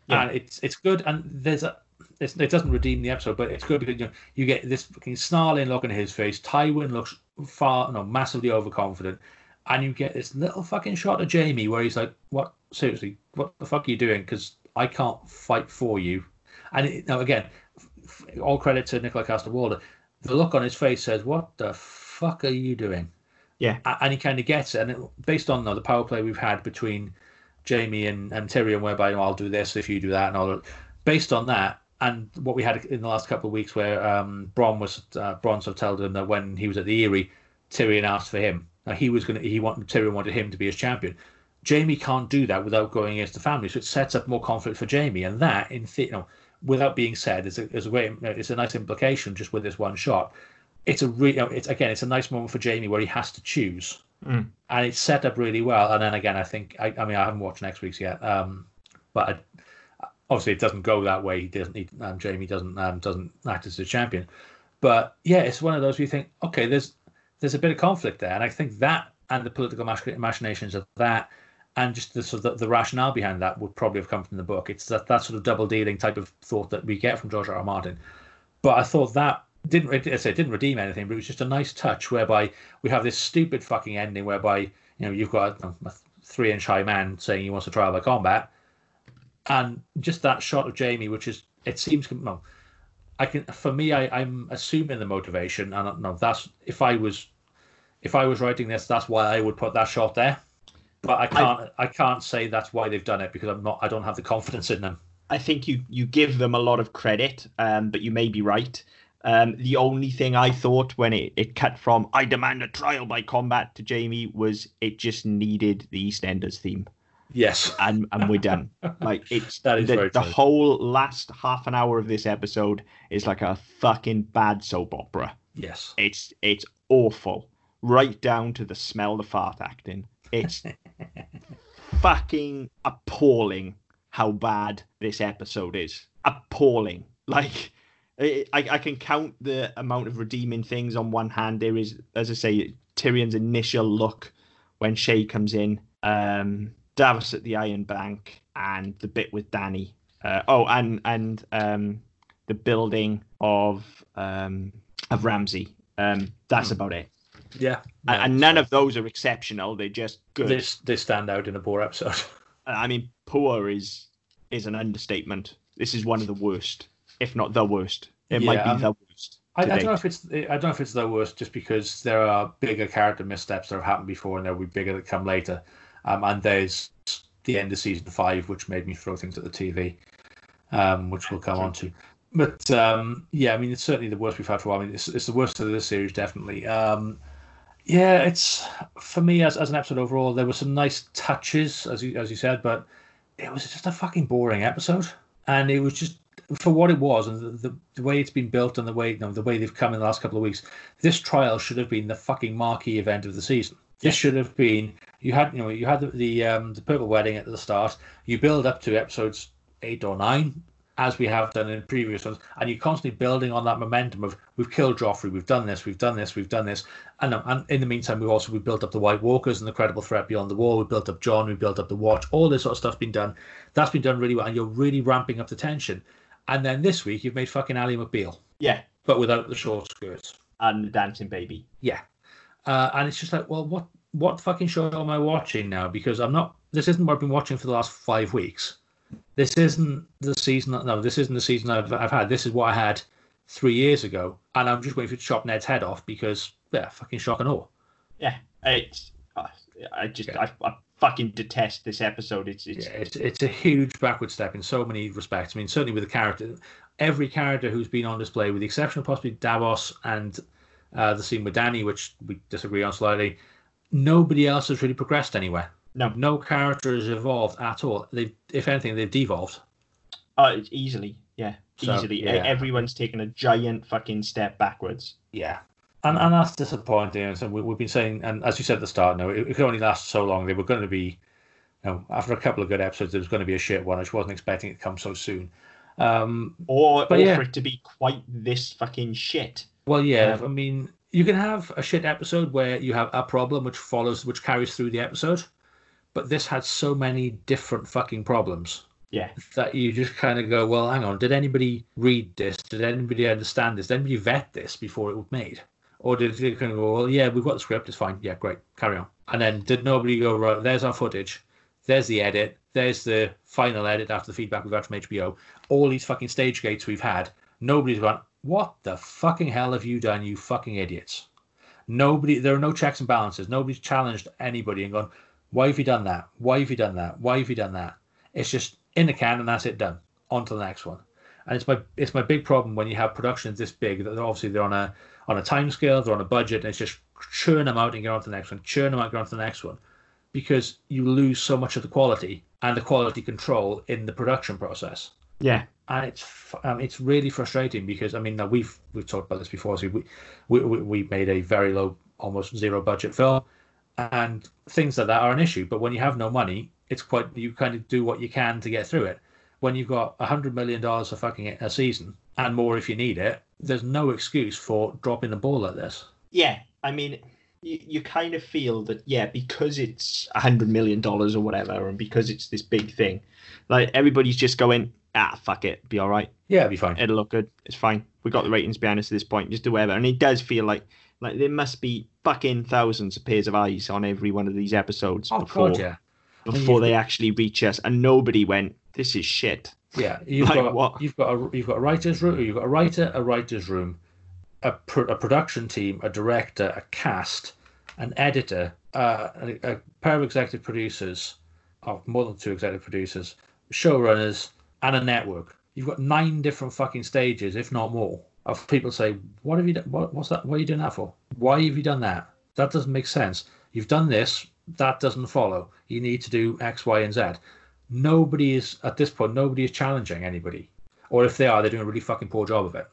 Yeah. And it's it's good, and there's a it's, it doesn't redeem the episode, but it's good because you know, you get this fucking snarling look on his face. Tywin looks far, no, massively overconfident, and you get this little fucking shot of Jaime where he's like, "What? Seriously, what the fuck are you doing? Because I can't fight for you." And it, now again, all credit to Nikolaj Coster-Waldau. The look on his face says, "What the fuck are you doing?" Yeah. And he kind of gets it. And it, based on the power play we've had between Jaime and, and Tyrion, whereby you know, I'll do this if you do that, and all. Based on that, and what we had in the last couple of weeks, where um, Bronn was uh, Bronn sort of told him that when he was at the Eyrie, Tyrion asked for him. Now he was going to he wanted Tyrion wanted him to be his champion. Jaime can't do that without going against the family, so it sets up more conflict for Jaime, and that in the, you know, without being said, is a, is a way it's a nice implication just with this one shot. It's a re, you know, it's again, it's a nice moment for Jaime where he has to choose, Mm. and it's set up really well. And then again, I think I, I mean I haven't watched next week's yet, um, but I, obviously it doesn't go that way. He doesn't. He, um, Jaime doesn't um, doesn't act as a champion, but yeah, it's one of those where you think, okay, there's there's a bit of conflict there, and I think that and the political machinations of that, and just the sort of the, the rationale behind that would probably have come from the book. It's that that sort of double dealing type of thought that we get from George R. R. Martin. But I thought that didn't I say it didn't redeem anything, but it was just a nice touch whereby we have this stupid fucking ending whereby you know you've got a, a three inch high man saying he wants to trial by combat, and just that shot of Jaime, which is it seems well, I can for me I, I'm assuming the motivation, and I that's if I was if I was writing this, that's why I would put that shot there. But I can't I, can't say that's why they've done it because I'm not I don't have the confidence in them. I think you you give them a lot of credit, um, but you may be right. Um, the only thing I thought when it, it cut from "I demand a trial by combat" to Jaime was it just needed the EastEnders theme, Yes. and and we're done. <laughs> Like it's That is the, the whole last half an hour of this episode is like a fucking bad soap opera. Yes. It's it's awful, right down to the smell the fart acting. It's <laughs> <laughs> fucking appalling how bad this episode is. Appalling. Like I, I can count the amount of redeeming things on one hand. There is, as I say, Tyrion's initial look when Shae comes in, um, Davos at the Iron Bank, and the bit with Dany. Uh, oh, and and um, the building of um, of Ramsay. Um, that's Hmm. about it. Yeah. And, and none of those are exceptional. They're just good. they, they stand out in a poor episode. <laughs> I mean, poor is is an understatement. This is one of the worst, if not the worst. It might be um, the worst. I, I don't know if it's I don't know if it's the worst just because there are bigger character missteps that have happened before and there will be bigger that come later. Um, and there's the end of season five, which made me throw things at the TV, um, which we'll come on to. But um, yeah, I mean, it's certainly the worst we've had for a while. I mean, it's, it's the worst of this series, definitely. Um, yeah, it's for me as, as an episode overall. There were some nice touches, as you as you said, but it was just a fucking boring episode, and it was just for what it was and the, the, the way it's been built and the way you know, the way they've come in the last couple of weeks. This trial should have been the fucking marquee event of the season. This should have been you had you know you had the the, um, the purple wedding at the start. You build up to episodes eight or nine as we have done in previous ones, and you're constantly building on that momentum of we've killed Joffrey, we've done this, we've done this, we've done this, and, um, and in the meantime we've also we built up the White Walkers and the credible threat beyond the wall. We built up Jon, we built up the Watch. All this sort of stuff's been done. That's been done really well, and you're really ramping up the tension. And then this week you've made fucking Ally McBeal, Yeah, but without the short skirts. and the dancing baby. Yeah, uh, and it's just like, well, what what fucking show am I watching now? Because I'm not. This isn't what I've been watching for the last five weeks. This isn't the season. No, this isn't the season I've I've had. This is what I had three years ago, and I'm just waiting for to chop Ned's head off because yeah, fucking shock and awe. Yeah, it's. Uh, I just Yeah. I, I fucking detest this episode. It's it's Yeah, it's it's a huge backward step in so many respects. I mean, certainly with the character, every character who's been on display, with the exception of possibly Davos and uh, the scene with Dany, which we disagree on slightly, nobody else has really progressed anywhere. No. No character has evolved at all. They've, if anything, they've devolved. Uh, easily, yeah, So, easily. Yeah. Everyone's taken a giant fucking step backwards. Yeah. And, and that's disappointing. And so we, we've been saying, and as you said at the start, no, it, it could only last so long. They were going to be, you know, after a couple of good episodes, there was going to be a shit one. I just wasn't expecting it to come so soon. Um, Or, or yeah. for it to be quite this fucking shit. well, yeah, Um, I mean, you can have a shit episode where you have a problem which follows, which carries through the episode, but this had so many different fucking problems Yeah. that you just kind of go, well, hang on, did anybody read this? Did anybody understand this? Did anybody vet this before it was made? Or did they kind of go, well, yeah, we've got the script, it's fine, yeah, great, carry on. And then did nobody go, right, there's our footage, there's the edit, there's the final edit after the feedback we've got from HBO, all these fucking stage gates we've had, nobody's gone, what the fucking hell have you done, you fucking idiots? Nobody, there are no checks and balances. Nobody's challenged anybody and gone, why have you done that? Why have you done that? Why have you done that? It's just in the can and that's it done. On to the next one. And it's my it's my big problem when you have productions this big that they're obviously they're on a on a time scale, they're on a budget, and it's just churn them out and get on to the next one, churn them out, get on to the next one. Because you lose so much of the quality and the quality control in the production process Yeah. and it's um, it's really frustrating because I mean now we've we've talked about this before. So we we we we made a very low, almost zero budget film, and things like that are an issue. But when you have no money, it's quite you kind of do what you can to get through it. When you've got a hundred million dollars for fucking a season and more if you need it, there's no excuse for dropping the ball like this. Yeah. I mean, you, you kind of feel that, yeah, because it's a hundred million dollars or whatever, and because it's this big thing, like everybody's just going, ah, fuck it, be all right. Yeah, it'd be fine. It'll look good. It's fine. We got the ratings behind us at this point. Just do whatever. And it does feel like like there must be fucking thousands of pairs of eyes on every one of these episodes Oh before god, yeah, before they actually reach us, and nobody went, "This is shit." yeah. You've Like got what? you've got a you've got a writers room. You've got a writer, a writers room, a, pro, a production team, a director, a cast, an editor, uh, a, a pair of executive producers, or more than two executive producers, showrunners, and a network. You've got nine different fucking stages, if not more, of people say, "What have you done? What, what's that? What are you doing that for? Why have you done that? That doesn't make sense. You've done this. That doesn't follow. You need to do X, Y, and Z." Nobody is at this point. Nobody is challenging anybody, or if they are, they're doing a really fucking poor job of it.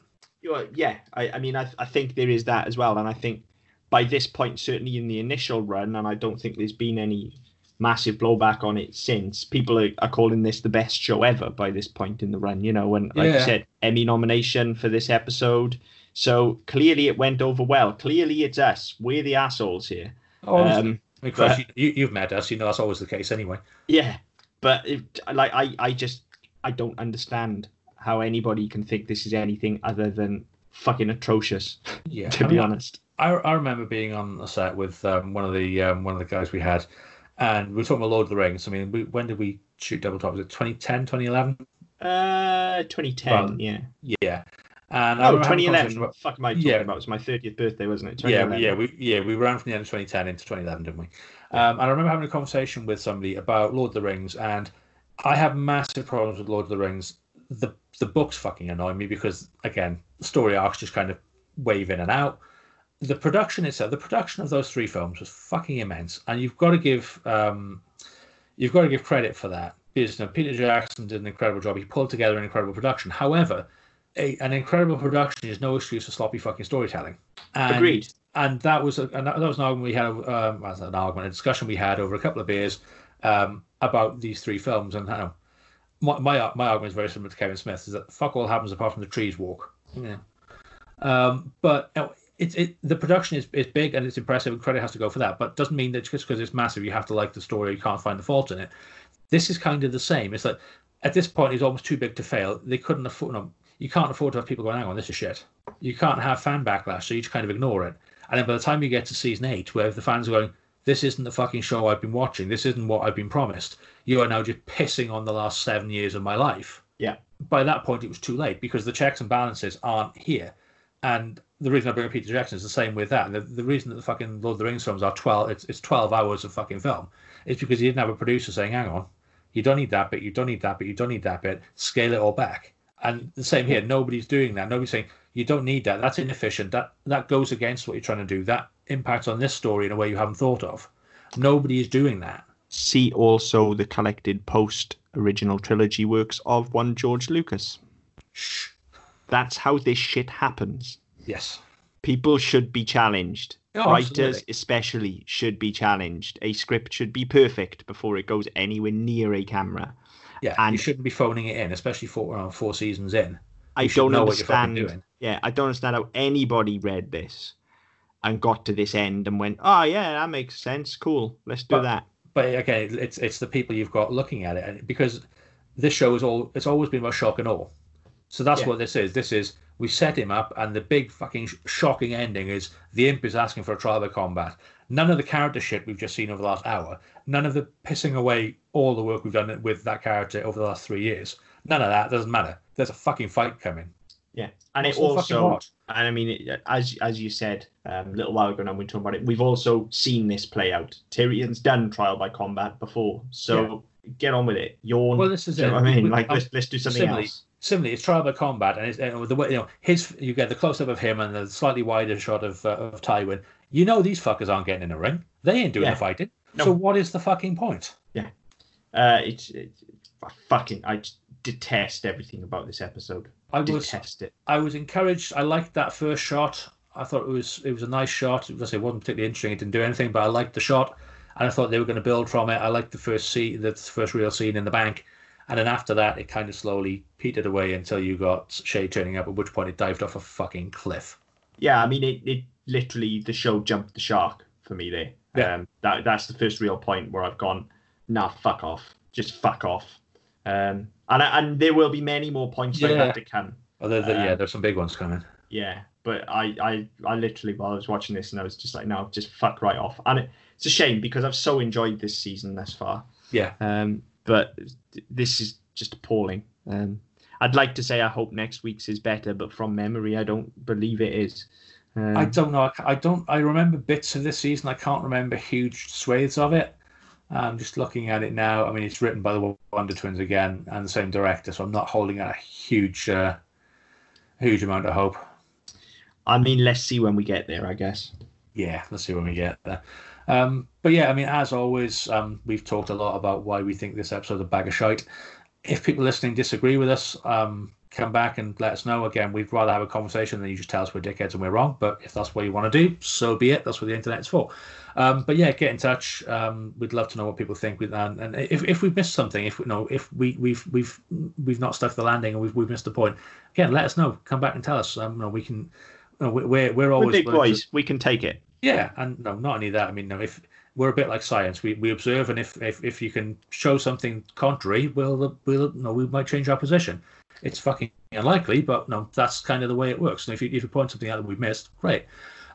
Yeah, I, I mean, I, I think there is that as well, and I think by this point, certainly in the initial run, and I don't think there's been any massive blowback on it since. People are, are calling this the best show ever by this point in the run. You know, and like you said, Emmy nomination for this episode. So clearly, it went over well. Clearly, it's us. We're the assholes here. Oh, Um, I mean, Chris, you, you've met us. You know that's always the case anyway. Yeah, but it, like I, I just I don't understand how anybody can think this is anything other than fucking atrocious. Yeah, <laughs> to I be mean, honest. I, I remember being on the set with um, one of the um, one of the guys we had, and we were talking about Lord of the Rings. I mean, we, when did we shoot Double Top? Was it 2010, 2011? Uh, 2010. Well, yeah. Yeah. And Oh, remember 2011. What about- fuck am I talking Yeah. about? It was my 30th birthday, wasn't it? Yeah, yeah, we yeah we ran from the end of 2010 into 2011, didn't we? Um, and I remember having a conversation with somebody about Lord of the Rings, and I have massive problems with Lord of the Rings. The the books fucking annoy me because again, story arcs just kind of wave in and out. The production itself, the production of those three films was fucking immense, and you've got to give um, you've got to give credit for that. Because you know, Peter Jackson did an incredible job. He pulled together an incredible production. However, a, an incredible production is no excuse for sloppy fucking storytelling. And, Agreed. And that was a, and that, was an argument we had. Um, an argument, a discussion we had over a couple of beers um, about these three films. And know, my, my my argument is very similar to Kevin Smith: is that fuck all happens apart from the trees walk. Yeah. Um, but you know, it's it the production is, is big and it's impressive and credit has to go for that. But doesn't mean that just because it's massive you have to like the story. You can't find the fault in it. This is kind of the same. It's like at this point it's almost too big to fail. They couldn't afford. No, you can't afford to have people going, "Hang on, this is shit." You can't have fan backlash, so you just kind of ignore it. And then by the time you get to season eight, where the fans are going, "This isn't the fucking show I've been watching. This isn't what I've been promised," you are now just pissing on the last seven years of my life. Yeah. By that point, it was too late because the checks and balances aren't here. And the reason I bring up Peter Jackson is the same with that. The, the reason that the fucking Lord of the Rings films are twelve, it's, it's twelve hours of fucking film, is because he didn't have a producer saying, "Hang on, you don't need that bit, you don't need that bit, you don't need that bit. Scale it all back." And the same here. Nobody's doing that. Nobody's saying you don't need that. That's inefficient. That that goes against what you're trying to do. That impacts on this story in a way you haven't thought of. Nobody is doing that. See also the collected post original trilogy works of one George Lucas. Shh. That's how this shit happens. Yes. People should be challenged. Oh, Writers, absolutely. especially, should be challenged. A script should be perfect before it goes anywhere near a camera. Yeah. And- you shouldn't be phoning it in, especially four uh, four seasons in. I You should don't know what you're understand. doing. Yeah, I don't understand how anybody read this and got to this end and went, "Oh yeah, that makes sense. Cool, let's do But- that." but again, it's it's the people you've got looking at it, and because this show is all it's always been about shock and awe. So that's Yeah. what this is. This is we set him up, and the big fucking sh- shocking ending is the imp is asking for a trial by combat. None of the character shit we've just seen over the last hour. None of the pissing away all the work we've done with that character over the last three years. None of that doesn't matter. There's a fucking fight coming. Yeah, and it What's fucking also, and I mean, it, as as you said um, a little while ago, now we talking about it. We've also seen this play out. Tyrion's done trial by combat before, so get on with it. Yawn. Well, this is you it. know what I mean? We- Like um, let's let's do something else. Similarly, it's trial by combat, and it's and the way you know his. You get the close up of him and the slightly wider shot of uh, of Tywin. You know these fuckers aren't getting in a ring. They ain't doing Yeah. the fighting. No. So what is the fucking point? Yeah, uh, it's, it's fucking. I detest everything about this episode. I was detest it. I was encouraged. I liked that first shot. I thought it was it was a nice shot. It, was, it wasn't particularly interesting. It didn't do anything, but I liked the shot, and I thought they were going to build from it. I liked the first scene, the first real scene in the bank, and then after that, it kind of slowly petered away until you got Shae turning up. At which point, it dived off a fucking cliff. Yeah, I mean, it, it literally the show jumped the shark for me there. Yeah. Um, that that's the first real point where I've gone, nah, fuck off, just fuck off. Um, and I- and there will be many more points like that to come. The, yeah, Um, there's some big ones coming. Yeah, but I, I, I literally while I was watching this and I was just like, no, just fuck right off. And it, it's a shame because I've so enjoyed this season thus far. Yeah, Um, but this is just appalling. Um, I'd like to say I hope next week's is better, but from memory, I don't believe it is. Um, I don't know. I don't. I remember bits of this season. I can't remember huge swathes of it. I'm just looking at it now. I mean, it's written by the Wonder Twins again and the same director, so I'm not holding out a huge, uh, huge amount of hope. I mean, let's see when we get there. I guess. Yeah, let's see when we get there. Um, but yeah, I mean, as always, um, we've talked a lot about why we think this episode's a bag of shite. If people listening disagree with us, um, come back and let us know. Again, we'd rather have a conversation than you just tell us we're dickheads and we're wrong. But if that's what you want to do, so be it. That's what the internet's for. Um, but yeah, get in touch. Um, we'd love to know what people think. With and, and if, if we've missed something, if you know, if we we've we've we've not stuck the landing and we've we've missed the point, again, let us know. Come back and tell us. Um, you know, we can. You know, we- we're we're We're always big willing to- boys. We can take it. Yeah, and no, not only that. I mean, no, if we're a bit like science, we, we observe, and if, if if you can show something contrary, we'll we'll no, we might change our position. It's fucking unlikely, but no, that's kind of the way it works. And if you if you point something out that we've missed, great.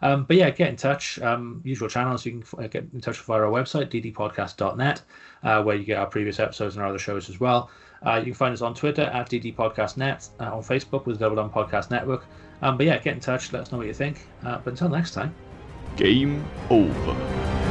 Um, but yeah, get in touch. Um, usual channels. You can uh, get in touch via our website, ddpodcast.net, uh, where you get our previous episodes and our other shows as well. Uh, you can find us on Twitter at ddpodcastnet, uh, on Facebook with Double Down Podcast Network. Um, but yeah, get in touch. Let us know what you think. Uh, but until next time. Game over.